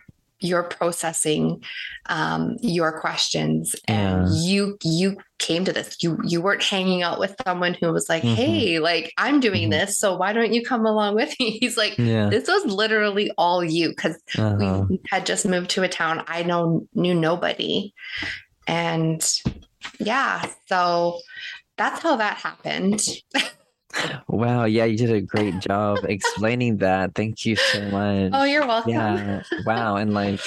your processing, um, your questions. And you, you came to this. You, you weren't hanging out with someone who was like, Mhm. Hey, like I'm doing Mhm. this. So why don't you come along with me? He's like, Yeah. this was literally all you because Uh-huh. we had just moved to a town I know knew nobody. And yeah, so that's how that happened. Wow. Yeah, you did a great job explaining that. Thank you so oh, much. Oh, you're welcome. yeah. Wow. And like,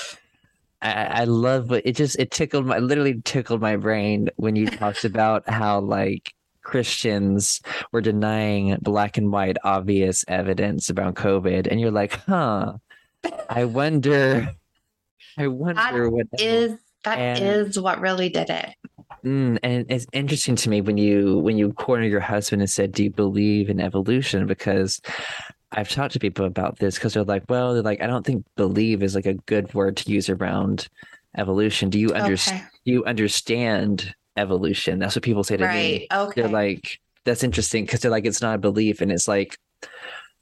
I, I love it just it tickled my literally tickled my brain when you talked about how like Christians were denying black and white obvious evidence about COVID, and you're like, huh. I wonder. I wonder what Is that is And- what really did it. Mm, and it's interesting to me when you when you cornered your husband and said, "Do you believe in evolution?" Because I've talked to people about this because they're like, "Well, they're like, I don't think believe is like a good word to use around evolution. Do you understand? Okay. You understand evolution?" That's what people say to Right. me. Okay. They're like, "That's interesting," because they're like, "It's not a belief," and it's like,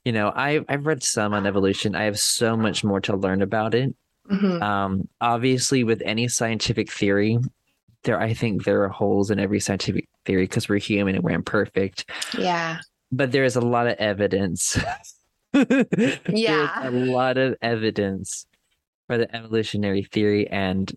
you know, I I've read some on evolution. I have so much more to learn about it. Mhm. Um, obviously, with any scientific theory, there I think there are holes in every scientific theory because we're human and we're imperfect. Yeah. but there is a lot of evidence. Yeah. A lot of evidence for the evolutionary theory. And,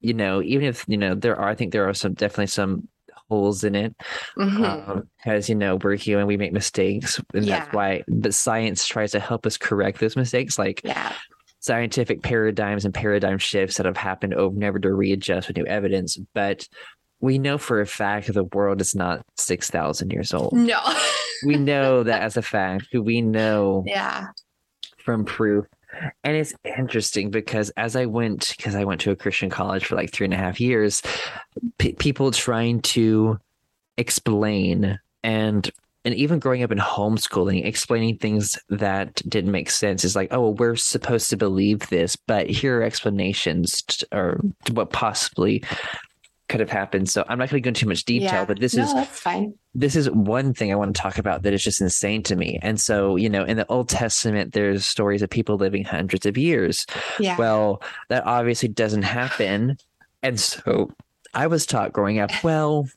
you know, even if, you know, there are, I think there are some definitely some holes in it because, you know, we're human, we make mistakes. And that's why, but science tries to help us correct those mistakes. Like, yeah. Scientific paradigms and paradigm shifts that have happened over to readjust with new evidence. But we know for a fact that the world is not 6,000 years old. No. we know that as a fact. We know yeah. from proof. And it's interesting because as I went, because I went to a Christian college for like three and a half years, p- people trying to explain and and even growing up in homeschooling, explaining things that didn't make sense is like, oh, well, we're supposed to believe this, but here are explanations or to what possibly could have happened. So I'm not going to go into too much detail, yeah. but this no, is that's fine. this is one thing I want to talk about that is just insane to me. And so, you know, in the Old Testament, there's stories of people living hundreds of years. Yeah. Well, that obviously doesn't happen. And so I was taught growing up, well,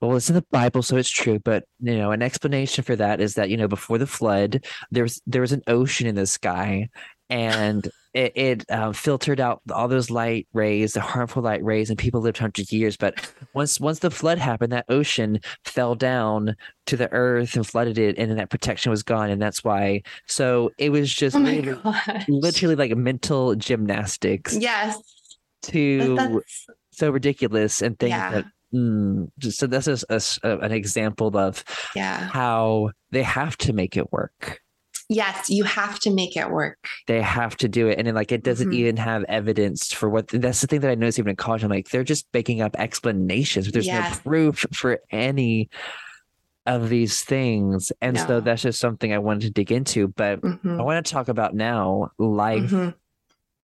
well, it's in the Bible, so it's true. But you know, an explanation for that is that, you know, before the flood, there was there was an ocean in the sky and it, it uh, filtered out all those light rays, the harmful light rays, and people lived hundreds of years. But once once the flood happened, that ocean fell down to the earth and flooded it, and then that protection was gone, and that's why. So it was just oh literally, literally like mental gymnastics Yes. to so ridiculous and things Yeah. that. Mm, so this is a a- an example of yeah. how they have to make it work. Yes. You have to make it work. they have to do it and then like it doesn't Mhm. even have evidence for what that's the thing that i noticed even in college i'm like they're just making up explanations there's Yes. no proof for any of these things and No. so that's just something i wanted to dig into but Mhm. i want to talk about now life Mhm.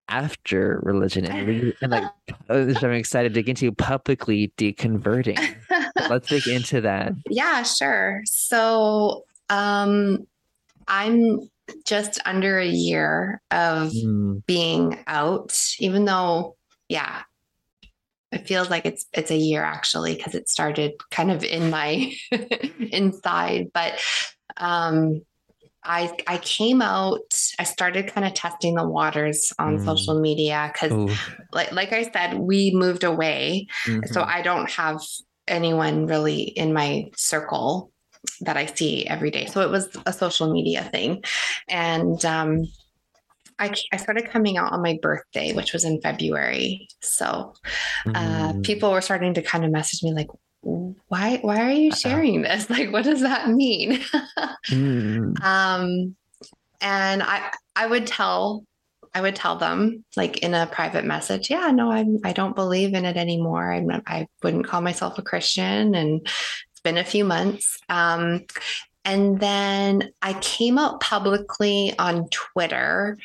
After religion and, and like which i'm excited to dig into publicly deconverting let's dig into that Yeah, sure. So, um, I'm just under a year of Mm, being out, even though, yeah, it feels like it's it's a year actually because it started kind of in my inside. But um, I I came out. I started kind of testing the waters on Mm. social media because, like like I said, we moved away, so mhm, I don't have anyone really in my circle that I see every day. So it was a social media thing. And um, I, I started coming out on my birthday, which was in February. So uh, mm, people were starting to kind of message me like, why, why are you sharing this? Like, what does that mean? mm, um, and I, I would tell, I would tell them like in a private message, yeah, no, I'm, I don't believe in it anymore. I'm, not- I wouldn't call myself a Christian, and it's been a few months. Um, and then I came out publicly on Twitter,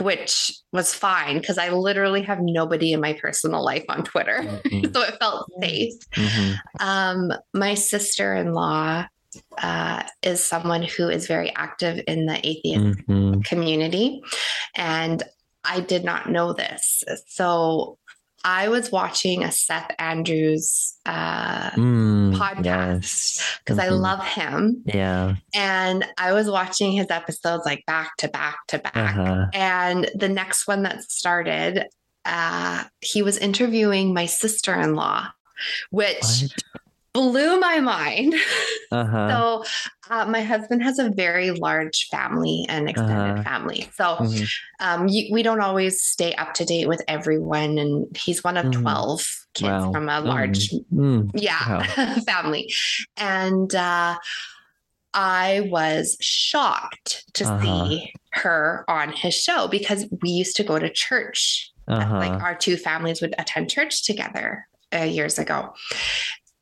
which was fine because I literally have nobody in my personal life on Twitter, mhm, so it felt safe. mhm, Um, my sister in law uh, is someone who is very active in the atheist mhm. community. And I did not know this. So I was watching a Seth Andrews uh Mm, podcast yes. because I love him. Yeah. And I was watching his episodes like back to back to back. Uh-huh. And the next one that started, uh, he was interviewing my sister in law, which What? Blew my mind. Uh-huh. So, uh, my husband has a very large family and extended Uh-huh. family. So, Mhm. um, you, we don't always stay up to date with everyone. And he's one of Mhm. 12 kids Wow. from a large, Mm. yeah, family. And uh, I was shocked to Uh-huh. see her on his show because we used to go to church Uh-huh. like our two families would attend church together uh, years ago.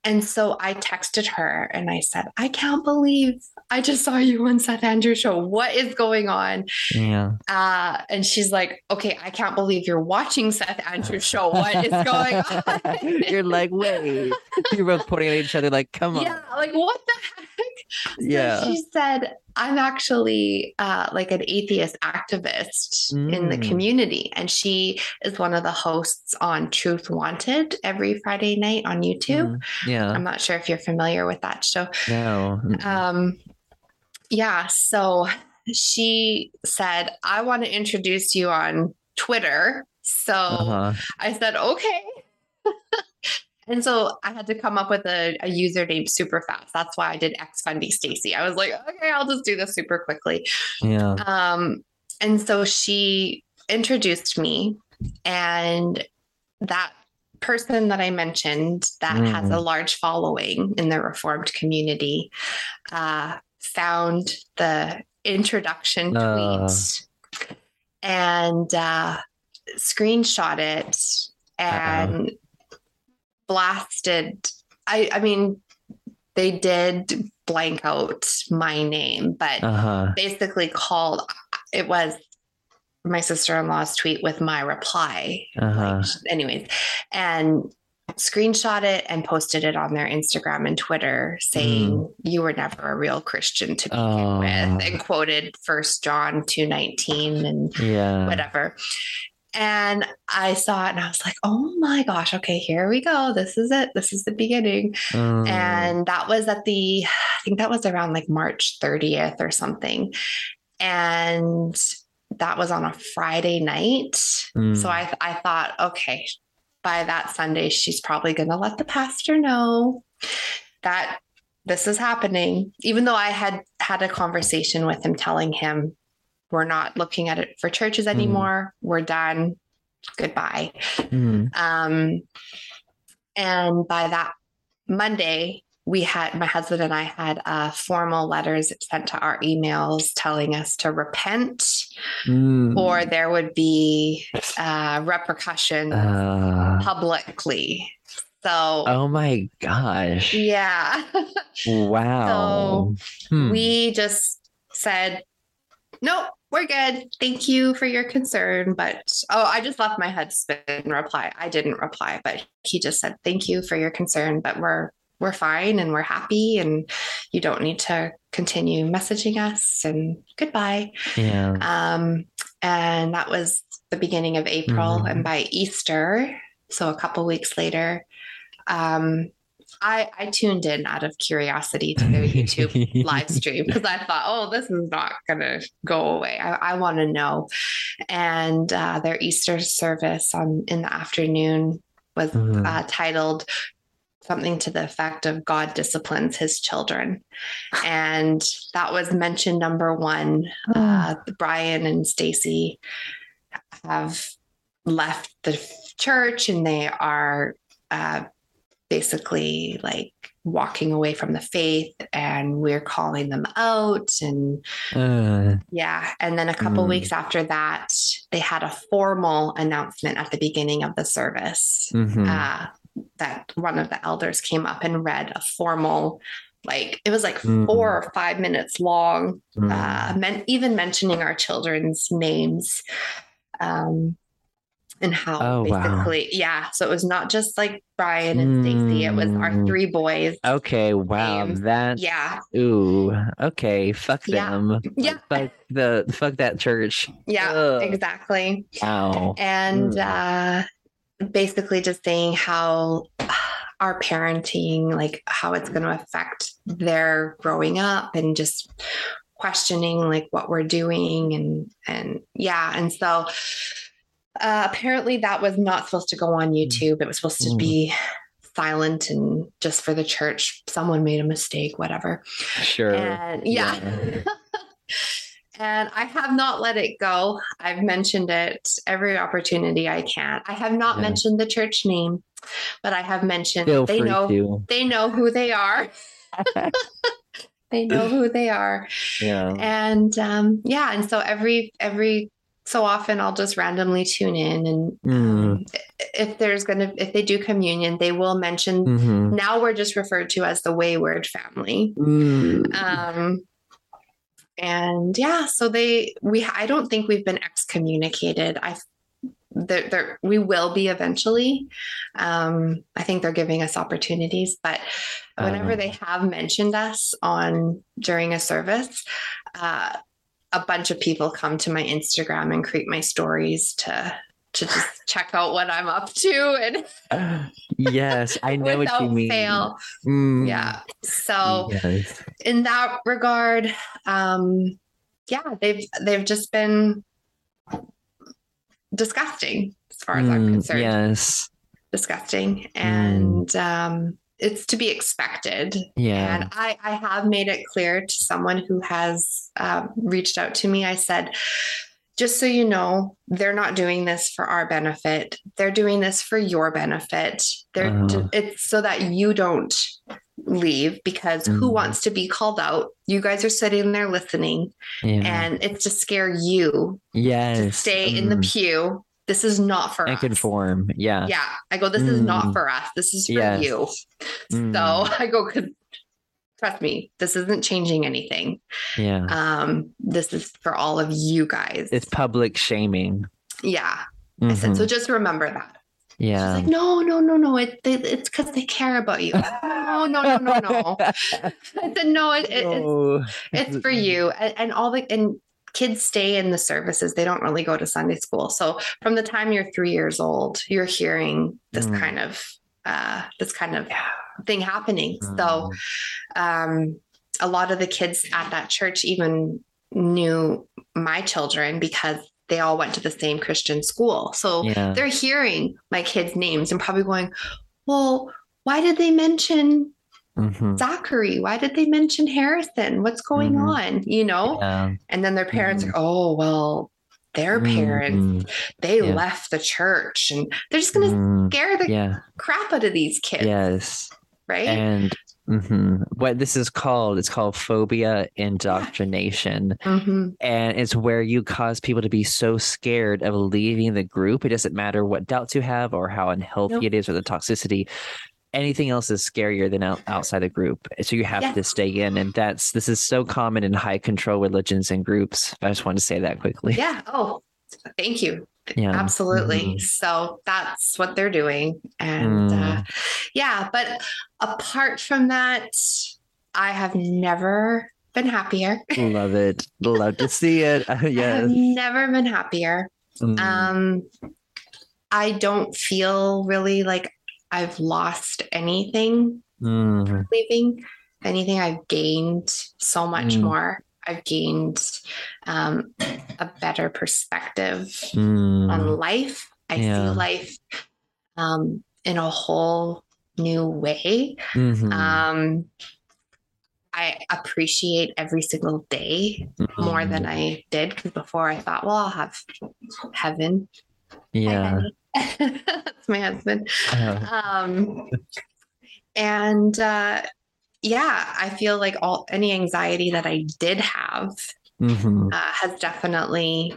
And so I texted her and I said, I can't believe I just saw you on Seth Andrews show. What is going on? yeah. Uh, and she's like, okay, I can't believe you're watching Seth Andrews show. What is going on? You're like, wait. You're both pointing at each other like, come on. yeah, like what the heck? So Yeah. she said, I'm actually uh, like an atheist activist in the Mm. community. And she is one of the hosts on Truth Wanted every Friday night on YouTube. Mm, Yeah. I'm not sure if you're familiar with that show. no. Mm. Um, yeah, so she said, I want to introduce you on Twitter. So uh-huh. I said, okay. and so I had to come up with a, a username super fast. That's why I did X Fundy Stacy. I was like, okay, I'll just do this super quickly. Yeah. Um, and so she introduced me, and that person that I mentioned that mm. has a mm. large following in the Reformed community uh, found the introduction uh. tweet and uh, screenshot it and Uh-oh. Blasted. I, I mean, they did blank out my name, but uh-huh. basically called it was my sister-in-law's tweet with my reply. Uh-huh. Like, anyways, and screenshot it and posted it on their Instagram and Twitter saying mm. you were never a real Christian to begin oh. with and quoted first John 219 and yeah. whatever. And I saw it and I was like, oh my gosh, okay, here we go. This is it. This is the beginning. Mm. And that was at the, I think that was around like March 30th or something. And that was on a Friday night. Mm. So I, I thought, okay, by that Sunday, she's probably going to let the pastor know that this is happening. Even though I had had a conversation with him telling him, we're not looking at it for churches mm-hmm. anymore. Mm. We're done. Goodbye. Mm. Um, and by that Monday, we had my husband and I had uh, formal letters sent to our emails telling us to repent, mm. or there would be uh, repercussions uh. publicly. So, oh my gosh, yeah, wow. so hmm. we just said, nope, we're good. Thank you for your concern. But oh, I just left my husband reply. I didn't reply, but he just said, thank you for your concern, but we're we're fine and we're happy and you don't need to continue messaging us and goodbye. Yeah. Um, and that was the beginning of April. Mm-hmm. And by Easter, so a couple weeks later, um, I, I tuned in out of curiosity to their YouTube live stream because I thought, oh, this is not going to go away. I, I want to know. And uh, their Easter service on in the afternoon was mm-hmm. uh, titled something to the effect of God disciplines his children. And that was mention number one. Hmm. Uh, Brian and Stacy have left the church and they are uh, basically like walking away from the faith and we're calling them out and uh, yeah and then a couple mm. weeks after that they had a formal announcement at the beginning of the service mm-hmm. uh, that one of the elders came up and read a formal like it was like mm. four or five minutes long mm. uh, men- even mentioning our children's names um, and how oh, basically wow. yeah so it was not just like brian and mm. stacy it was our mm. three boys okay wow names. that yeah ooh okay fuck them yeah fuck the fuck that church yeah Ugh. exactly wow and mm. uh basically just saying how our parenting, like how it's going to affect their growing up and just questioning like what we're doing and and yeah and so uh, apparently that was not supposed to go on mm. YouTube it was supposed to be silent and just for the church someone made a mistake whatever sure and yeah, yeah. and I have not let it go. I've mentioned it every opportunity I can. I have not yeah. mentioned the church name, but I have mentioned Feel they know to. they know who they are. they know who they are. Yeah. And um, yeah, and so every every so often I'll just randomly tune in and mm. if there's going to if they do communion they will mention mm-hmm. now we're just referred to as the wayward family. Mm. Um and yeah so they we i don't think we've been excommunicated i there, we will be eventually um, i think they're giving us opportunities but whenever uh, they have mentioned us on during a service uh, a bunch of people come to my instagram and create my stories to to just check out what I'm up to and yes, I know what you mean. fail. Mm, Yeah. So yes. in that regard, um, yeah, they've they've just been disgusting as far as I'm Mm, concerned. yes. Disgusting. And um it's to be expected. Yeah. And I, I have made it clear to someone who has um, reached out to me. I said, just so you know, they're not doing this for our benefit. They're doing this for your benefit. They're Uh-huh. it's so that you don't leave because who Mm. wants to be called out? You guys are sitting there listening, yeah. and it's to scare you yes. to stay in the Mm, pew. This is not for and us. conform. Yeah. Yeah, I go. This is not Mm. for us. This is for Yes. you. Mm, So I go, trust me, this isn't changing anything. yeah. Um, this is for all of you guys. it's public shaming. yeah. I said, so just remember that. Yeah. She's like, no, no, no, no. It, they, it's because they care about you. no, no, no, no, no. I said, no, it, it, it's, it's for you. And, and all the, and kids stay in the services. They don't really go to Sunday school. So from the time you're three years old, you're hearing this Mm. kind of, uh, this kind of thing happening. So, Mm. um, a lot of the kids at that church even knew my children because they all went to the same Christian school. So yeah. they're hearing my kids' names and probably going, Well, why did they mention Mhm. Zachary? Why did they mention Harrison? What's going Mhm. on? You know? Yeah. And then their parents Mhm. are, Oh, well, their parents, Mhm. they Yeah. left the church and they're just going to Mm, scare the Yeah. crap out of these kids. Yes. Right. And mhm. what this is called, it's called phobia indoctrination. hmm And it's where you cause people to be so scared of leaving the group. It doesn't matter what doubts you have or how unhealthy Nope. it is or the toxicity. Anything else is scarier than out, outside the group. So you have Yeah. to stay in. And that's this is so common in high control religions and groups. I just wanted to say that quickly. Yeah. Oh, thank you. Yeah. Absolutely. Mhm. So that's what they're doing. And uh, Mm. yeah, but apart from that, I have never been happier. Love it. Love to see it. I have never been happier. Mm. Um, I don't feel really like I've lost anything Mm. leaving. If anything, I've gained so much Mm. more. I've gained um, a better perspective Mm. on life. I Yeah. see life um, in a whole new way. Mhm. Um, I appreciate every single day more Mhm. than I did because before I thought, well, I'll have heaven. Yeah. That's my husband. Uh, Um, and uh, yeah, I feel like all any anxiety that I did have mhm. uh, has definitely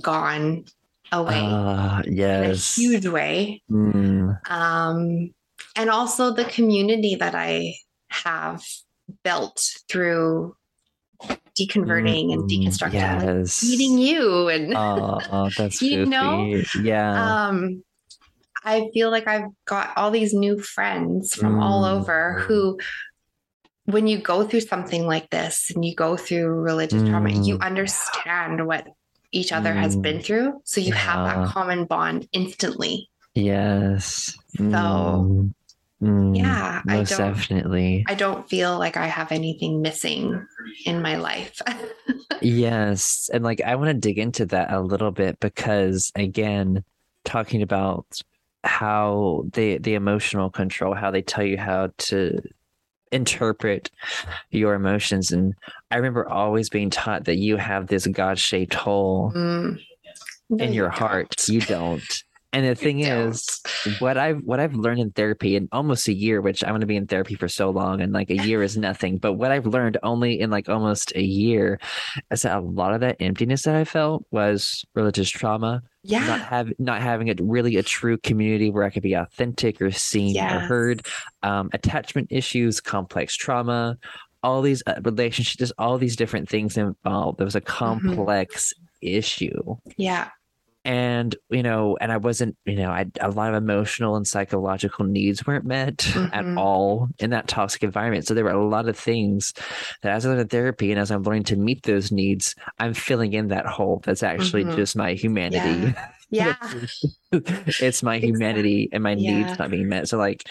gone away Ah, in a yes. huge way. Mm. Um, and also the community that I have built through deconverting and Mm, deconstructing, like meeting you and Oh, oh, that's You know? Yeah. um I feel like I've got all these new friends from all Mm. over who when you go through something like this and you go through religious trauma, you Mm. understand what each other has Mm. been through. So you have that common bond instantly. yes. So, Mm. Yeah, I Most don't definitely. I don't feel like I have anything missing in my life. Yes. And like I want to dig into that a little bit because again, talking about how the the emotional control, how they tell you how to interpret your emotions. And I remember always being taught that you have this God-shaped hole Mm. No, in you your heart. don't. You don't. And the thing is, what I've what I've learned in therapy in almost a year, which I'm going to be in therapy for so long, and like a year is nothing. But what I've learned only in like almost a year is that a lot of that emptiness that I felt was religious trauma, not Yeah. have not having a really a true community where I could be authentic or seen or heard, um, attachment issues, complex trauma, all these uh, relationships, just all these different things involved. There was a Mm-hmm. complex issue Yeah. And you know and i wasn't you know i a lot of emotional and psychological needs weren't met at Mhm. all in that toxic environment so there were a lot of things that as i learned in therapy and as i'm learning to meet those needs i'm filling in that hole that's actually Mhm. just my humanity Yeah. it's my humanity and my Yeah. needs not being met. So like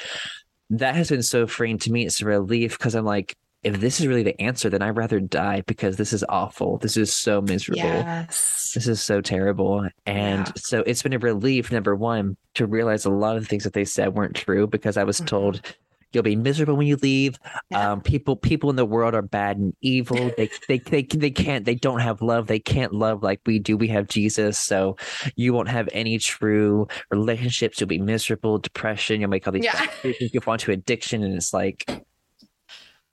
that has been so freeing to me. It's a relief because I'm like, if this is really the answer, then I'd rather die because this is awful. This is so miserable. Yes. This is so terrible. And Yeah. so it's been a relief, number one, to realize a lot of the things that they said weren't true because I was Mhm. told you'll be miserable when you leave. Yeah. Um, people people in the world are bad and evil. They, they they they can't they don't have love. They can't love like we do. We have Jesus. So you won't have any true relationships. You'll be miserable, depression, you'll make all these Yeah. decisions, you'll fall into addiction. And it's like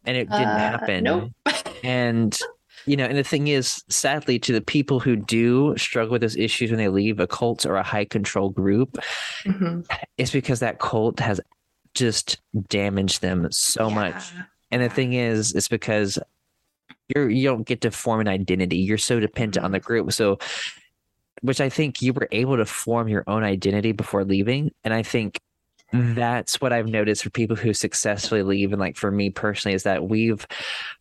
and it didn't Uh, happen. Nope. and you know and the thing is sadly to the people who do struggle with those issues when they leave a cult or a high control group Mhm. it's because that cult has just damaged them so much. And the thing is it's because you're you don't get to form an identity. You're so dependent on the group. So which i think you were able to form your own identity before leaving. And i think that's what i've noticed for people who successfully leave and like for me personally is that we've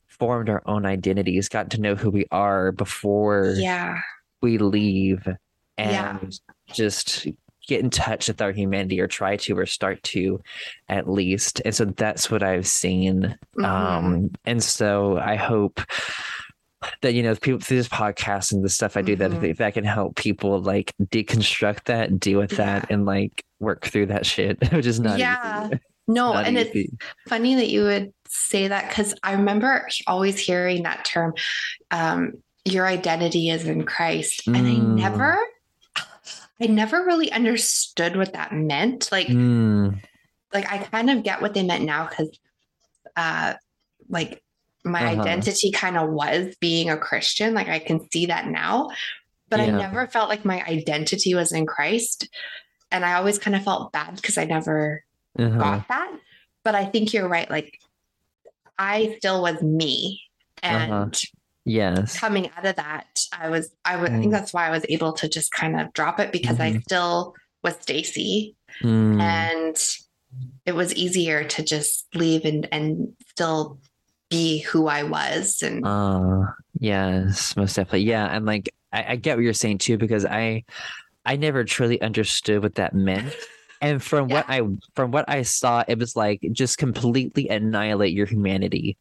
formed our own identities gotten to know who we are before Yeah. we leave and Yeah. just get in touch with our humanity or try to or start to at least and so that's what i've seen Mhm. um and so i hope that you know people through this podcast and the stuff i do that Mhm. if that can help people like deconstruct that deal with that and like work through that shit which is not yeah. easy. No, Not and easy. it's funny that you would say that because I remember always hearing that term, um, your identity is in Christ. And I Mm. never, I never really understood what that meant. Like, Mm, like I kind of get what they meant now because, uh, like my Uh-huh. identity kind of was being a Christian. Like I can see that now, but I never felt like my identity was in Christ. And I always kind of felt bad because I never uh-huh. got that. But I think you're right. Like I still was me. And Uh-huh. yes coming out of that, I was I would I Mm. think that's why I was able to just kind of drop it because I Mhm. still was Stacy Mm, and it was easier to just leave and and still be who I was and Uh, yes, most definitely. Yeah, and like I, I get what you're saying too because I I never truly understood what that meant. And from what I from what I saw, it was like just completely annihilate your humanity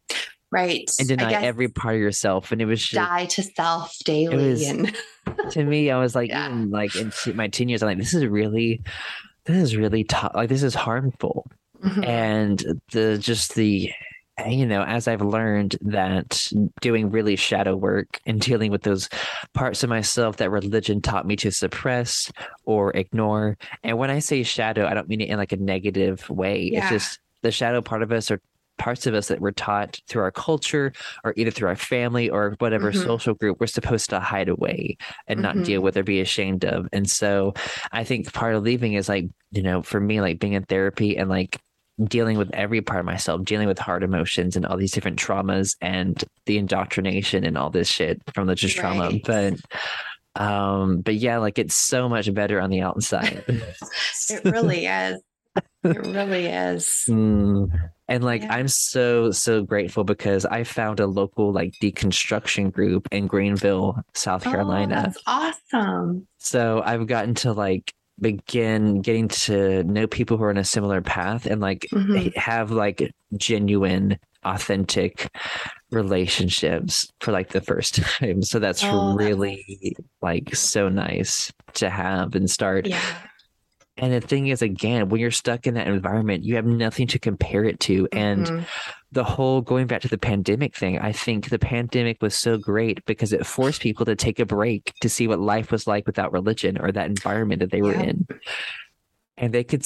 right and deny every part of yourself. And it was just die to self daily was- and to me, I was like, Yeah. even like in my teen years, I'm like, this is really, this is really tough. Like this is harmful. Mhm. and the just the you know as i've learned that doing really shadow work and dealing with those parts of myself that religion taught me to suppress or ignore and when i say shadow i don't mean it in like a negative way it's just the shadow part of us or parts of us that we're taught through our culture or either through our family or whatever Mhm. social group we're supposed to hide away and not Mhm. deal with or be ashamed of and so i think part of leaving is like you know for me like being in therapy and like dealing with every part of myself, dealing with hard emotions and all these different traumas and the indoctrination and all this shit from the just trauma. But um, but yeah, like it's so much better on the outside. it really is it really is Mm. And like Yeah. I'm so so grateful because I found a local like deconstruction group in Greenville, South Oh, Carolina. that's awesome So I've gotten to like begin getting to know people who are on a similar path and like Mhm. have like genuine authentic relationships for like the first time so that's Oh, that's really like so nice to have and start yeah and the thing is again when you're stuck in that environment you have nothing to compare it to and Mhm. The whole going back to the pandemic thing, I think the pandemic was so great because it forced people to take a break to see what life was like without religion or that environment that they were Yeah. in. And they could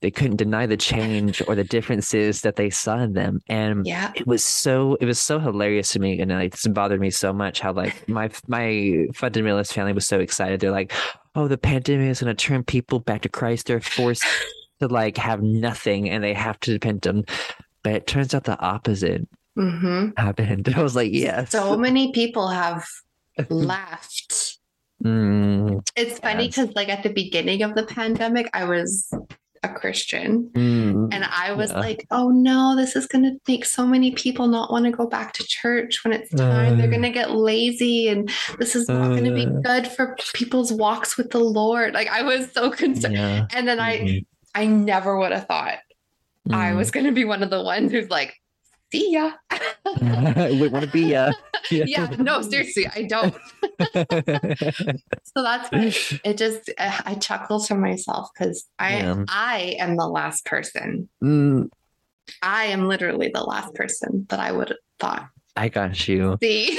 they couldn't deny the change or the differences that they saw in them. And yeah it was so it was so hilarious to me and like this bothered me so much how like my my fundamentalist family was so excited. They're like, oh, the pandemic is gonna turn people back to Christ. They're forced to like have nothing and they have to depend on but it turns out the opposite hmm happened. I was like, yes. so many people have left Mm, it's funny Yes. because like at the beginning of the pandemic i was a Christian. Mm, And I was Yeah. like, oh no, this is going to make so many people not want to go back to church when it's time. They're Uh. going to get lazy and this is not going to be Uh. good for people's walks with the Lord. Like I was so concerned. yeah. And then I Mhm. I never would have thought I Mm. was going to be one of the ones who's like, see ya. would want to be uh yeah, no, seriously, I don't. So that's why it just uh, I chuckle to myself because I Yeah. I am the last person. Mm, I am literally the last person that I would have thought. I got you. See,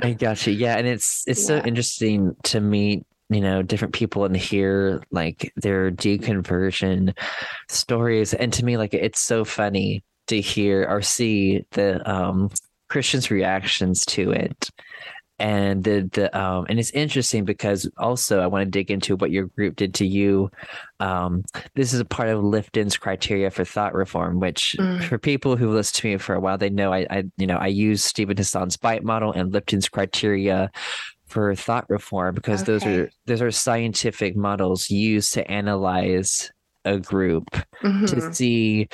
I got you. Yeah, and it's it's so interesting to meet, you know, different people and hear like their deconversion stories. And to me, like it's so funny to hear or see the um Christians' reactions to it. And the the um and it's interesting because also I want to dig into what your group did to you. Um, this is a part of Lifton's criteria for thought reform, which Mm. for people who listen to me for a while, they know I, I you know I use Steven Hassan's bite model and Lifton's criteria for thought reform because those are those are scientific models used to analyze a group to Mhm. see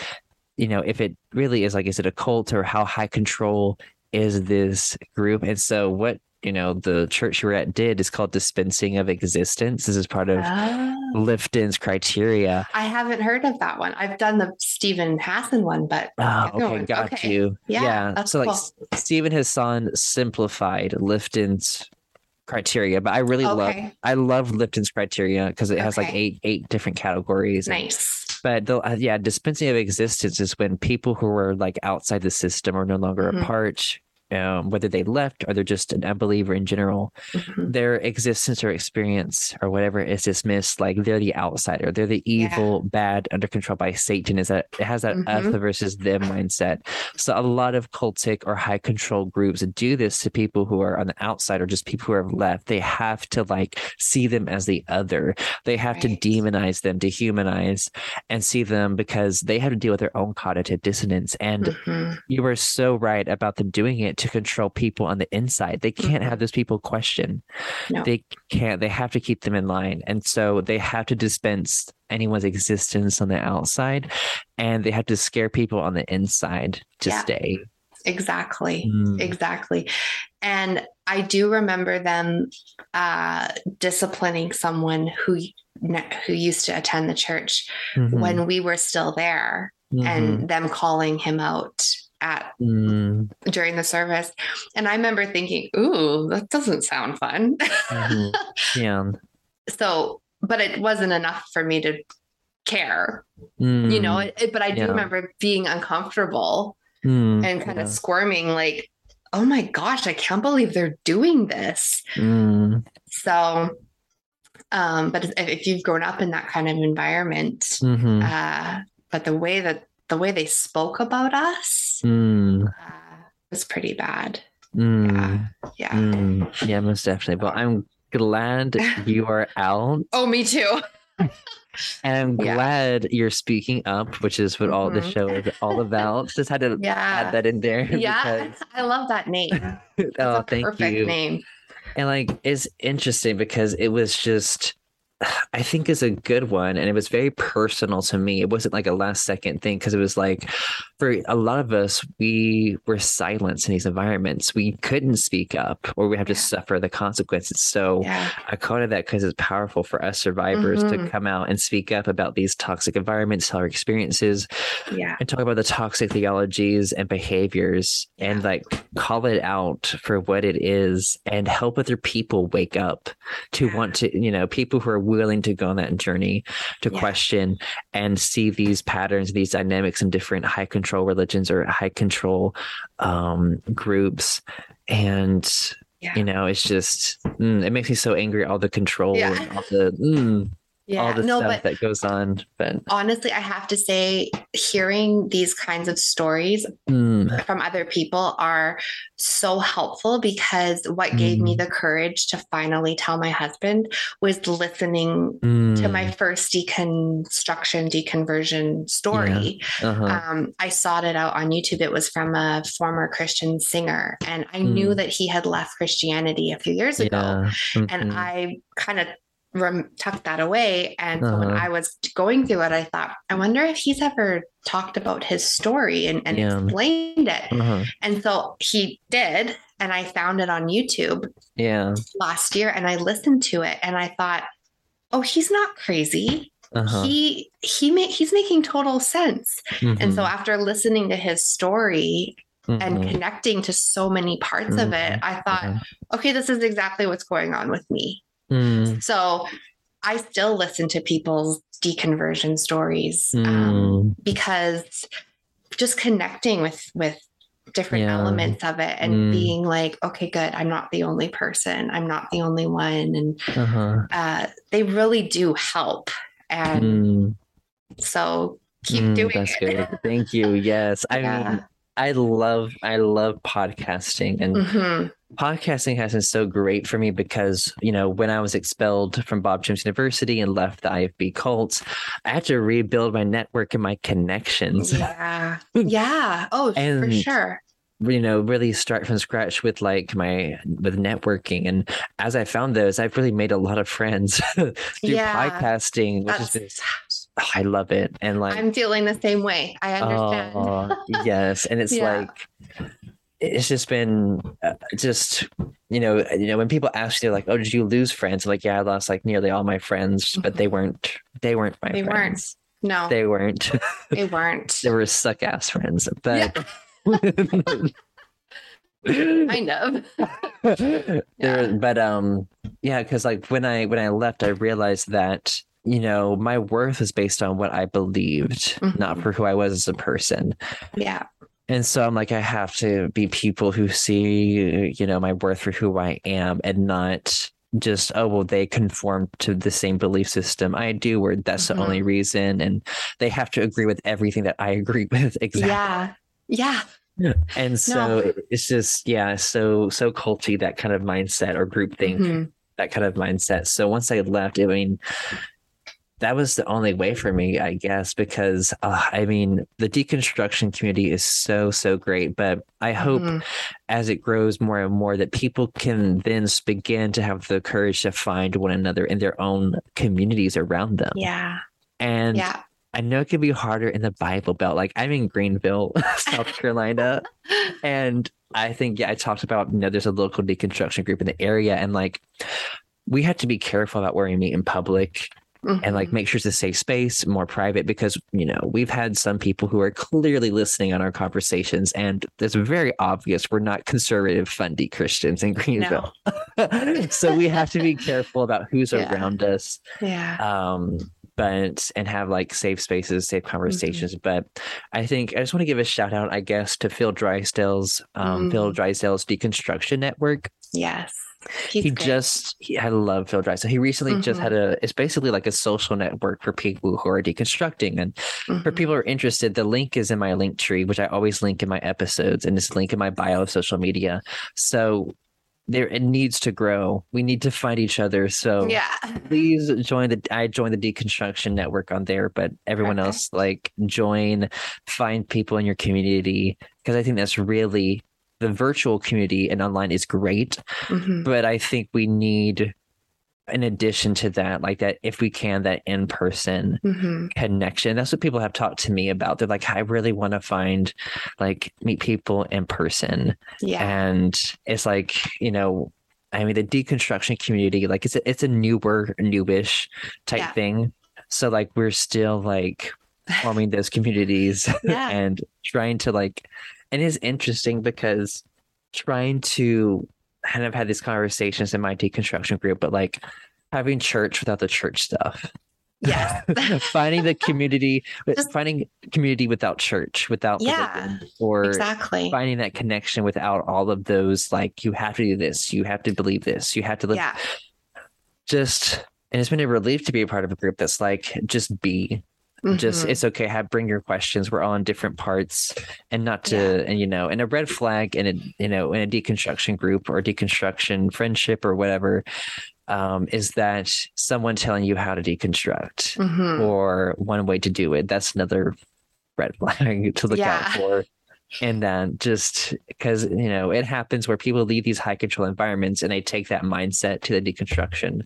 you know if it really is like is it a cult or how high control is this group and so what you know the church you were at did is called dispensing of existence this is part of Ah. lifton's criteria I haven't heard of that one. I've done the Steven Hassan one, but Oh, okay, one- got okay. you. Yeah, that's so like cool. S- Steven Hassan simplified Lifton's criteria, but I really love I love Lifton's criteria because it has like eight eight different categories. nice. But the, uh, yeah, dispensing of existence is when people who are like outside the system are no longer Mhm. a part, um, whether they left or they're just an unbeliever in general, Mhm. their existence or experience or whatever is dismissed like they're the outsider they're the Yeah. evil bad under control by satan is that it has that us Mhm. versus them mindset so a lot of cultic or high control groups do this to people who are on the outside or just people who are left they have to like see them as the other they have Right. to demonize them dehumanize and see them because they have to deal with their own cognitive dissonance and Mhm. you were so right about them doing it to control people on the inside. They can't have those people question. No. They can't. They have to keep them in line, and so they have to dispense anyone's existence on the outside, and they have to scare people on the inside to Yeah. stay. Exactly. Mm. Exactly. And I do remember them uh, disciplining someone who who used to attend the church Mhm. when we were still there Mhm. and them calling him out at Mm. during the service. And I remember thinking, ooh, that doesn't sound fun. Mhm. yeah. so, but it wasn't enough for me to care, you know, Mm. it, but I do Yeah. remember being uncomfortable Mm. and kind Yeah. of squirming like, oh my gosh, I can't believe they're doing this. Mm. So, um, but if, if you've grown up in that kind of environment, Mhm. uh, but the way that the way they spoke about us Mm. uh, was pretty bad. Mm. Yeah. Mm. Yeah, most definitely. But I'm glad you are out. Oh, me too. And I'm Yeah. glad you're speaking up, which is what all the Mhm. show is all about. Just had to Yeah. add that in there. Yeah. I love that name. oh, a thank perfect you. name. And like, it's interesting because it was just, I think is a good one. And it was very personal to me. It wasn't like a last second thing because it was like, for a lot of us, we were silenced in these environments. We couldn't speak up or we have to Yeah. suffer the consequences. So, Yeah. I quoted that because it's powerful for us survivors to Mhm. come out and speak up about these toxic environments, our experiences, Yeah. and talk about the toxic theologies and behaviors and like call it out for what it is and help other people wake up to Yeah. want to, you know, people who are willing to go on that journey to Yeah. question and see these patterns, these dynamics in different high control religions or high control um, groups. And Yeah. you know, it's just mm, it makes me so angry all the control Yeah. and all the mm, Yeah. all the no, stuff but that goes on. But honestly, I have to say, hearing these kinds of stories mm, from other people are so helpful because what gave me Mm. the courage to finally tell my husband was listening to mm, my first deconstruction, deconversion story. uh-huh. Um, I sought it out on YouTube. It was from a former Christian singer, and I knew Mm. that he had left Christianity a few years ago. yeah. And mhm, I kind of rem- tucked that away. And so when Uh-huh. I was going through it, I thought, I wonder if he's ever talked about his story and, and Yeah. explained it. Uh-huh. And so he did. And I found it on YouTube Yeah. last year and I listened to it and I thought, oh, he's not crazy. Uh-huh. He he ma- he's making total sense. And so Mhm. after listening to his story and Mhm. connecting to so many parts of it, Mhm. I thought, Uh-huh. okay, this is exactly what's going on with me. Mm, So I still listen to people's deconversion stories um, mm, because just connecting with with different Yeah. elements of it and Mm. being like, okay, good, I'm not the only person, I'm not the only one, and uh-huh. uh, they really do help. And Mm, so keep mm, doing that's it. good. Thank you. Yes. I Yeah. mean, I love I love podcasting and Mhm. Podcasting has been so great for me because you know when I was expelled from Bob Jones University and left the IFB cults, I had to rebuild my network and my connections. Yeah. Yeah. Oh, and, for sure. you know really start from scratch with like my with networking and as i found those i've really made a lot of friends through Yeah. podcasting which has been oh, i love it and like I'm feeling the same way. I understand. oh, yes and it's Yeah. like it's just been uh, just you know you know when people ask you like oh did you lose friends I'm like yeah i lost like nearly all my friends but they weren't they weren't my Mm-hmm. They weren't. friends no, they weren't they weren't. they were suck ass friends but kind of. there but um yeah because like when i when i left i realized that you know my worth is based on what i believed not Mhm. for who i was as a person Yeah. And so i'm like i have to be people who see you know my worth for who i am and not just oh well they conform to the same belief system i do or that's Mhm. the only reason and they have to agree with everything that i agree with exactly Yeah. Yeah. and so No. it's just yeah so so culty that kind of mindset or group think Mhm. that kind of mindset so once i left i mean that was the only way for me i guess because uh, i mean the deconstruction community is so so great but i hope Mhm. as it grows more and more that people can then begin to have the courage to find one another in their own communities around them Yeah. and Yeah. i know it can be harder in the bible belt like i'm in greenville south carolina and I think, yeah, I talked about, you know, there's a local deconstruction group in the area. And like, we have to be careful about where we meet in public and like Mhm. make sure it's a safe space, more private, because, you know, we've had some people who are clearly listening on our conversations. And it's very obvious we're not conservative, fundy Christians in Greenville. so we have to be careful about who's Yeah. around us Yeah. um but and have like safe spaces safe conversations but i think i just want to give a shout out i guess to phil drysdale's um phil Mm. drysdale's deconstruction network Yes. He's he great. just he, i love phil drysdale he recently just Mhm. had a it's basically like a social network for people who are deconstructing and for Mhm. people who are interested the link is in my link tree which i always link in my episodes and it's link in my bio of social media so there it needs to grow we need to find each other so Yeah. please join the i joined the deconstruction network on there but everyone Okay. else like join find people in your community because i think that's really the virtual community and online is great Mhm. but i think we need in addition to that like that if we can that in person Mhm. connection that's what people have talked to me about they're like i really want to find like meet people in person Yeah. and it's like you know i mean the deconstruction community like it's a, it's a newer newish type Yeah. thing so like we're still like forming those communities Yeah. and trying to like and it's interesting because trying to kind of have these conversations in my deconstruction group but like having church without the church stuff Yes. finding the community Just- finding community without church without Yeah, or exactly. finding that connection without all of those like you have to do this you have to believe this you have to live Yeah. just and it's been a relief to be a part of a group that's like just be just Mhm. it's okay have bring your questions. We're all in different parts. And not to and you know and a red flag in a you know in a deconstruction group or deconstruction friendship or whatever um is that someone telling you how to deconstruct Mhm. or one way to do it that's another red flag to look out for and then just because you know it happens where people leave these high control environments and they take that mindset to the deconstruction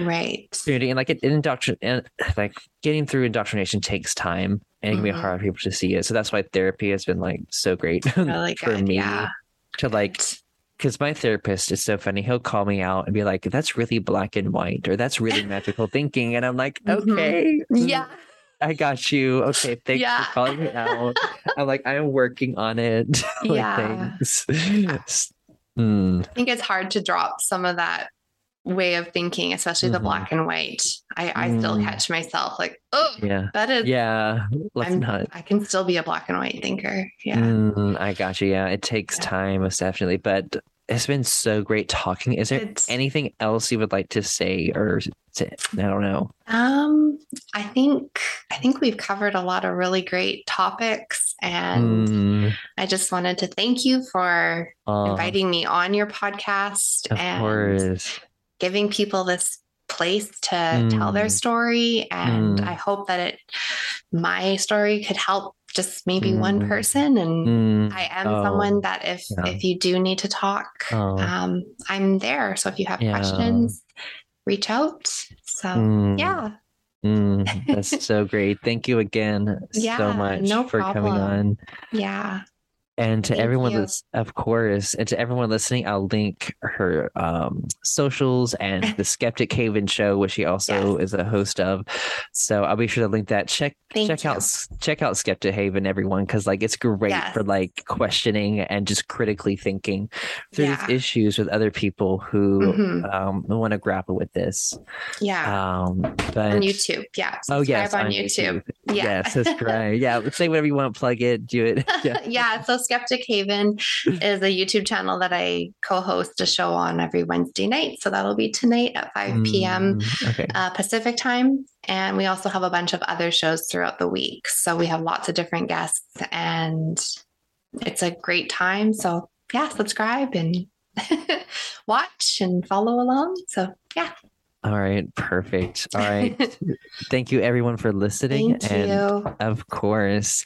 right. community. And like it indoctrin and like getting through indoctrination takes time and it can be Mhm. hard for people to see it. So that's why therapy has been like so great really for good me yeah. to like because my therapist is so funny. He'll call me out and be like that's really black and white or that's really magical thinking. And i'm like Mhm. okay. Yeah I got you. Okay, thanks Yeah. for calling me out. I'm like, I'm working on it. like, Yeah. thanks. Hmm. I think it's hard to drop some of that way of thinking, especially the Mhm. black and white. I, I still Mm. catch myself like, oh, Yeah. that is, Yeah. Let's I'm- not. I can still be a black and white thinker. Yeah. Mm, I got you. Yeah. It takes Yeah. time, definitely. But it's been so great talking. Is there It's- anything else you would like to say or to, I don't know. Um, I think I think we've covered a lot of really great topics, and Mm, I just wanted to thank you for aw, inviting me on your podcast and course. giving people this place to tell their Mm. story. And Mm. I hope that it my story could help just maybe one Mm. person. And Mm, I am oh, someone that if yeah. if you do need to talk, Oh. um, I'm there. So if you have Yeah. questions, reach out. So mm, yeah. mm, that's so great. Thank you again Yeah, so much no for coming on. Yeah. And to Thank everyone, you. lis- of course, and to everyone listening, I'll link her um, socials and the Skeptic Haven show, which she also is a host of. So I'll be sure to link that. Check Thank check you. out check out Skeptic Haven, everyone, because like it's great for like questioning and just critically thinking through Yeah. these issues with other people who Mhm. um, want to grapple with this. Yeah. Um, but on YouTube. Yeah. oh yes, subscribe on, on YouTube. Yeah, Yeah. subscribe. yeah, say whatever you want. Plug it. Do it. Yeah. yeah. So Skeptic Haven is a YouTube channel that I co-host a show on every Wednesday night. So that'll be tonight at 5 p.m. Mm, okay. Uh, Pacific time. And we also have a bunch of other shows throughout the week. So we have lots of different guests and it's a great time. So yeah, subscribe and watch and follow along. So yeah. All right, perfect. All right. Thank you everyone for listening. Thank and you. of course,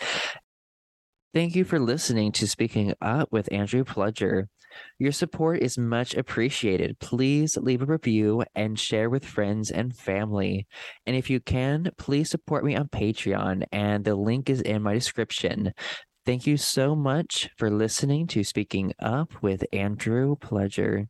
thank you for listening to Speaking Up with Andrew Pledger. Your support is much appreciated. Please leave a review and share with friends and family. And if you can, please support me on Patreon, and the link is in my description. Thank you so much for listening to Speaking Up with Andrew Pledger.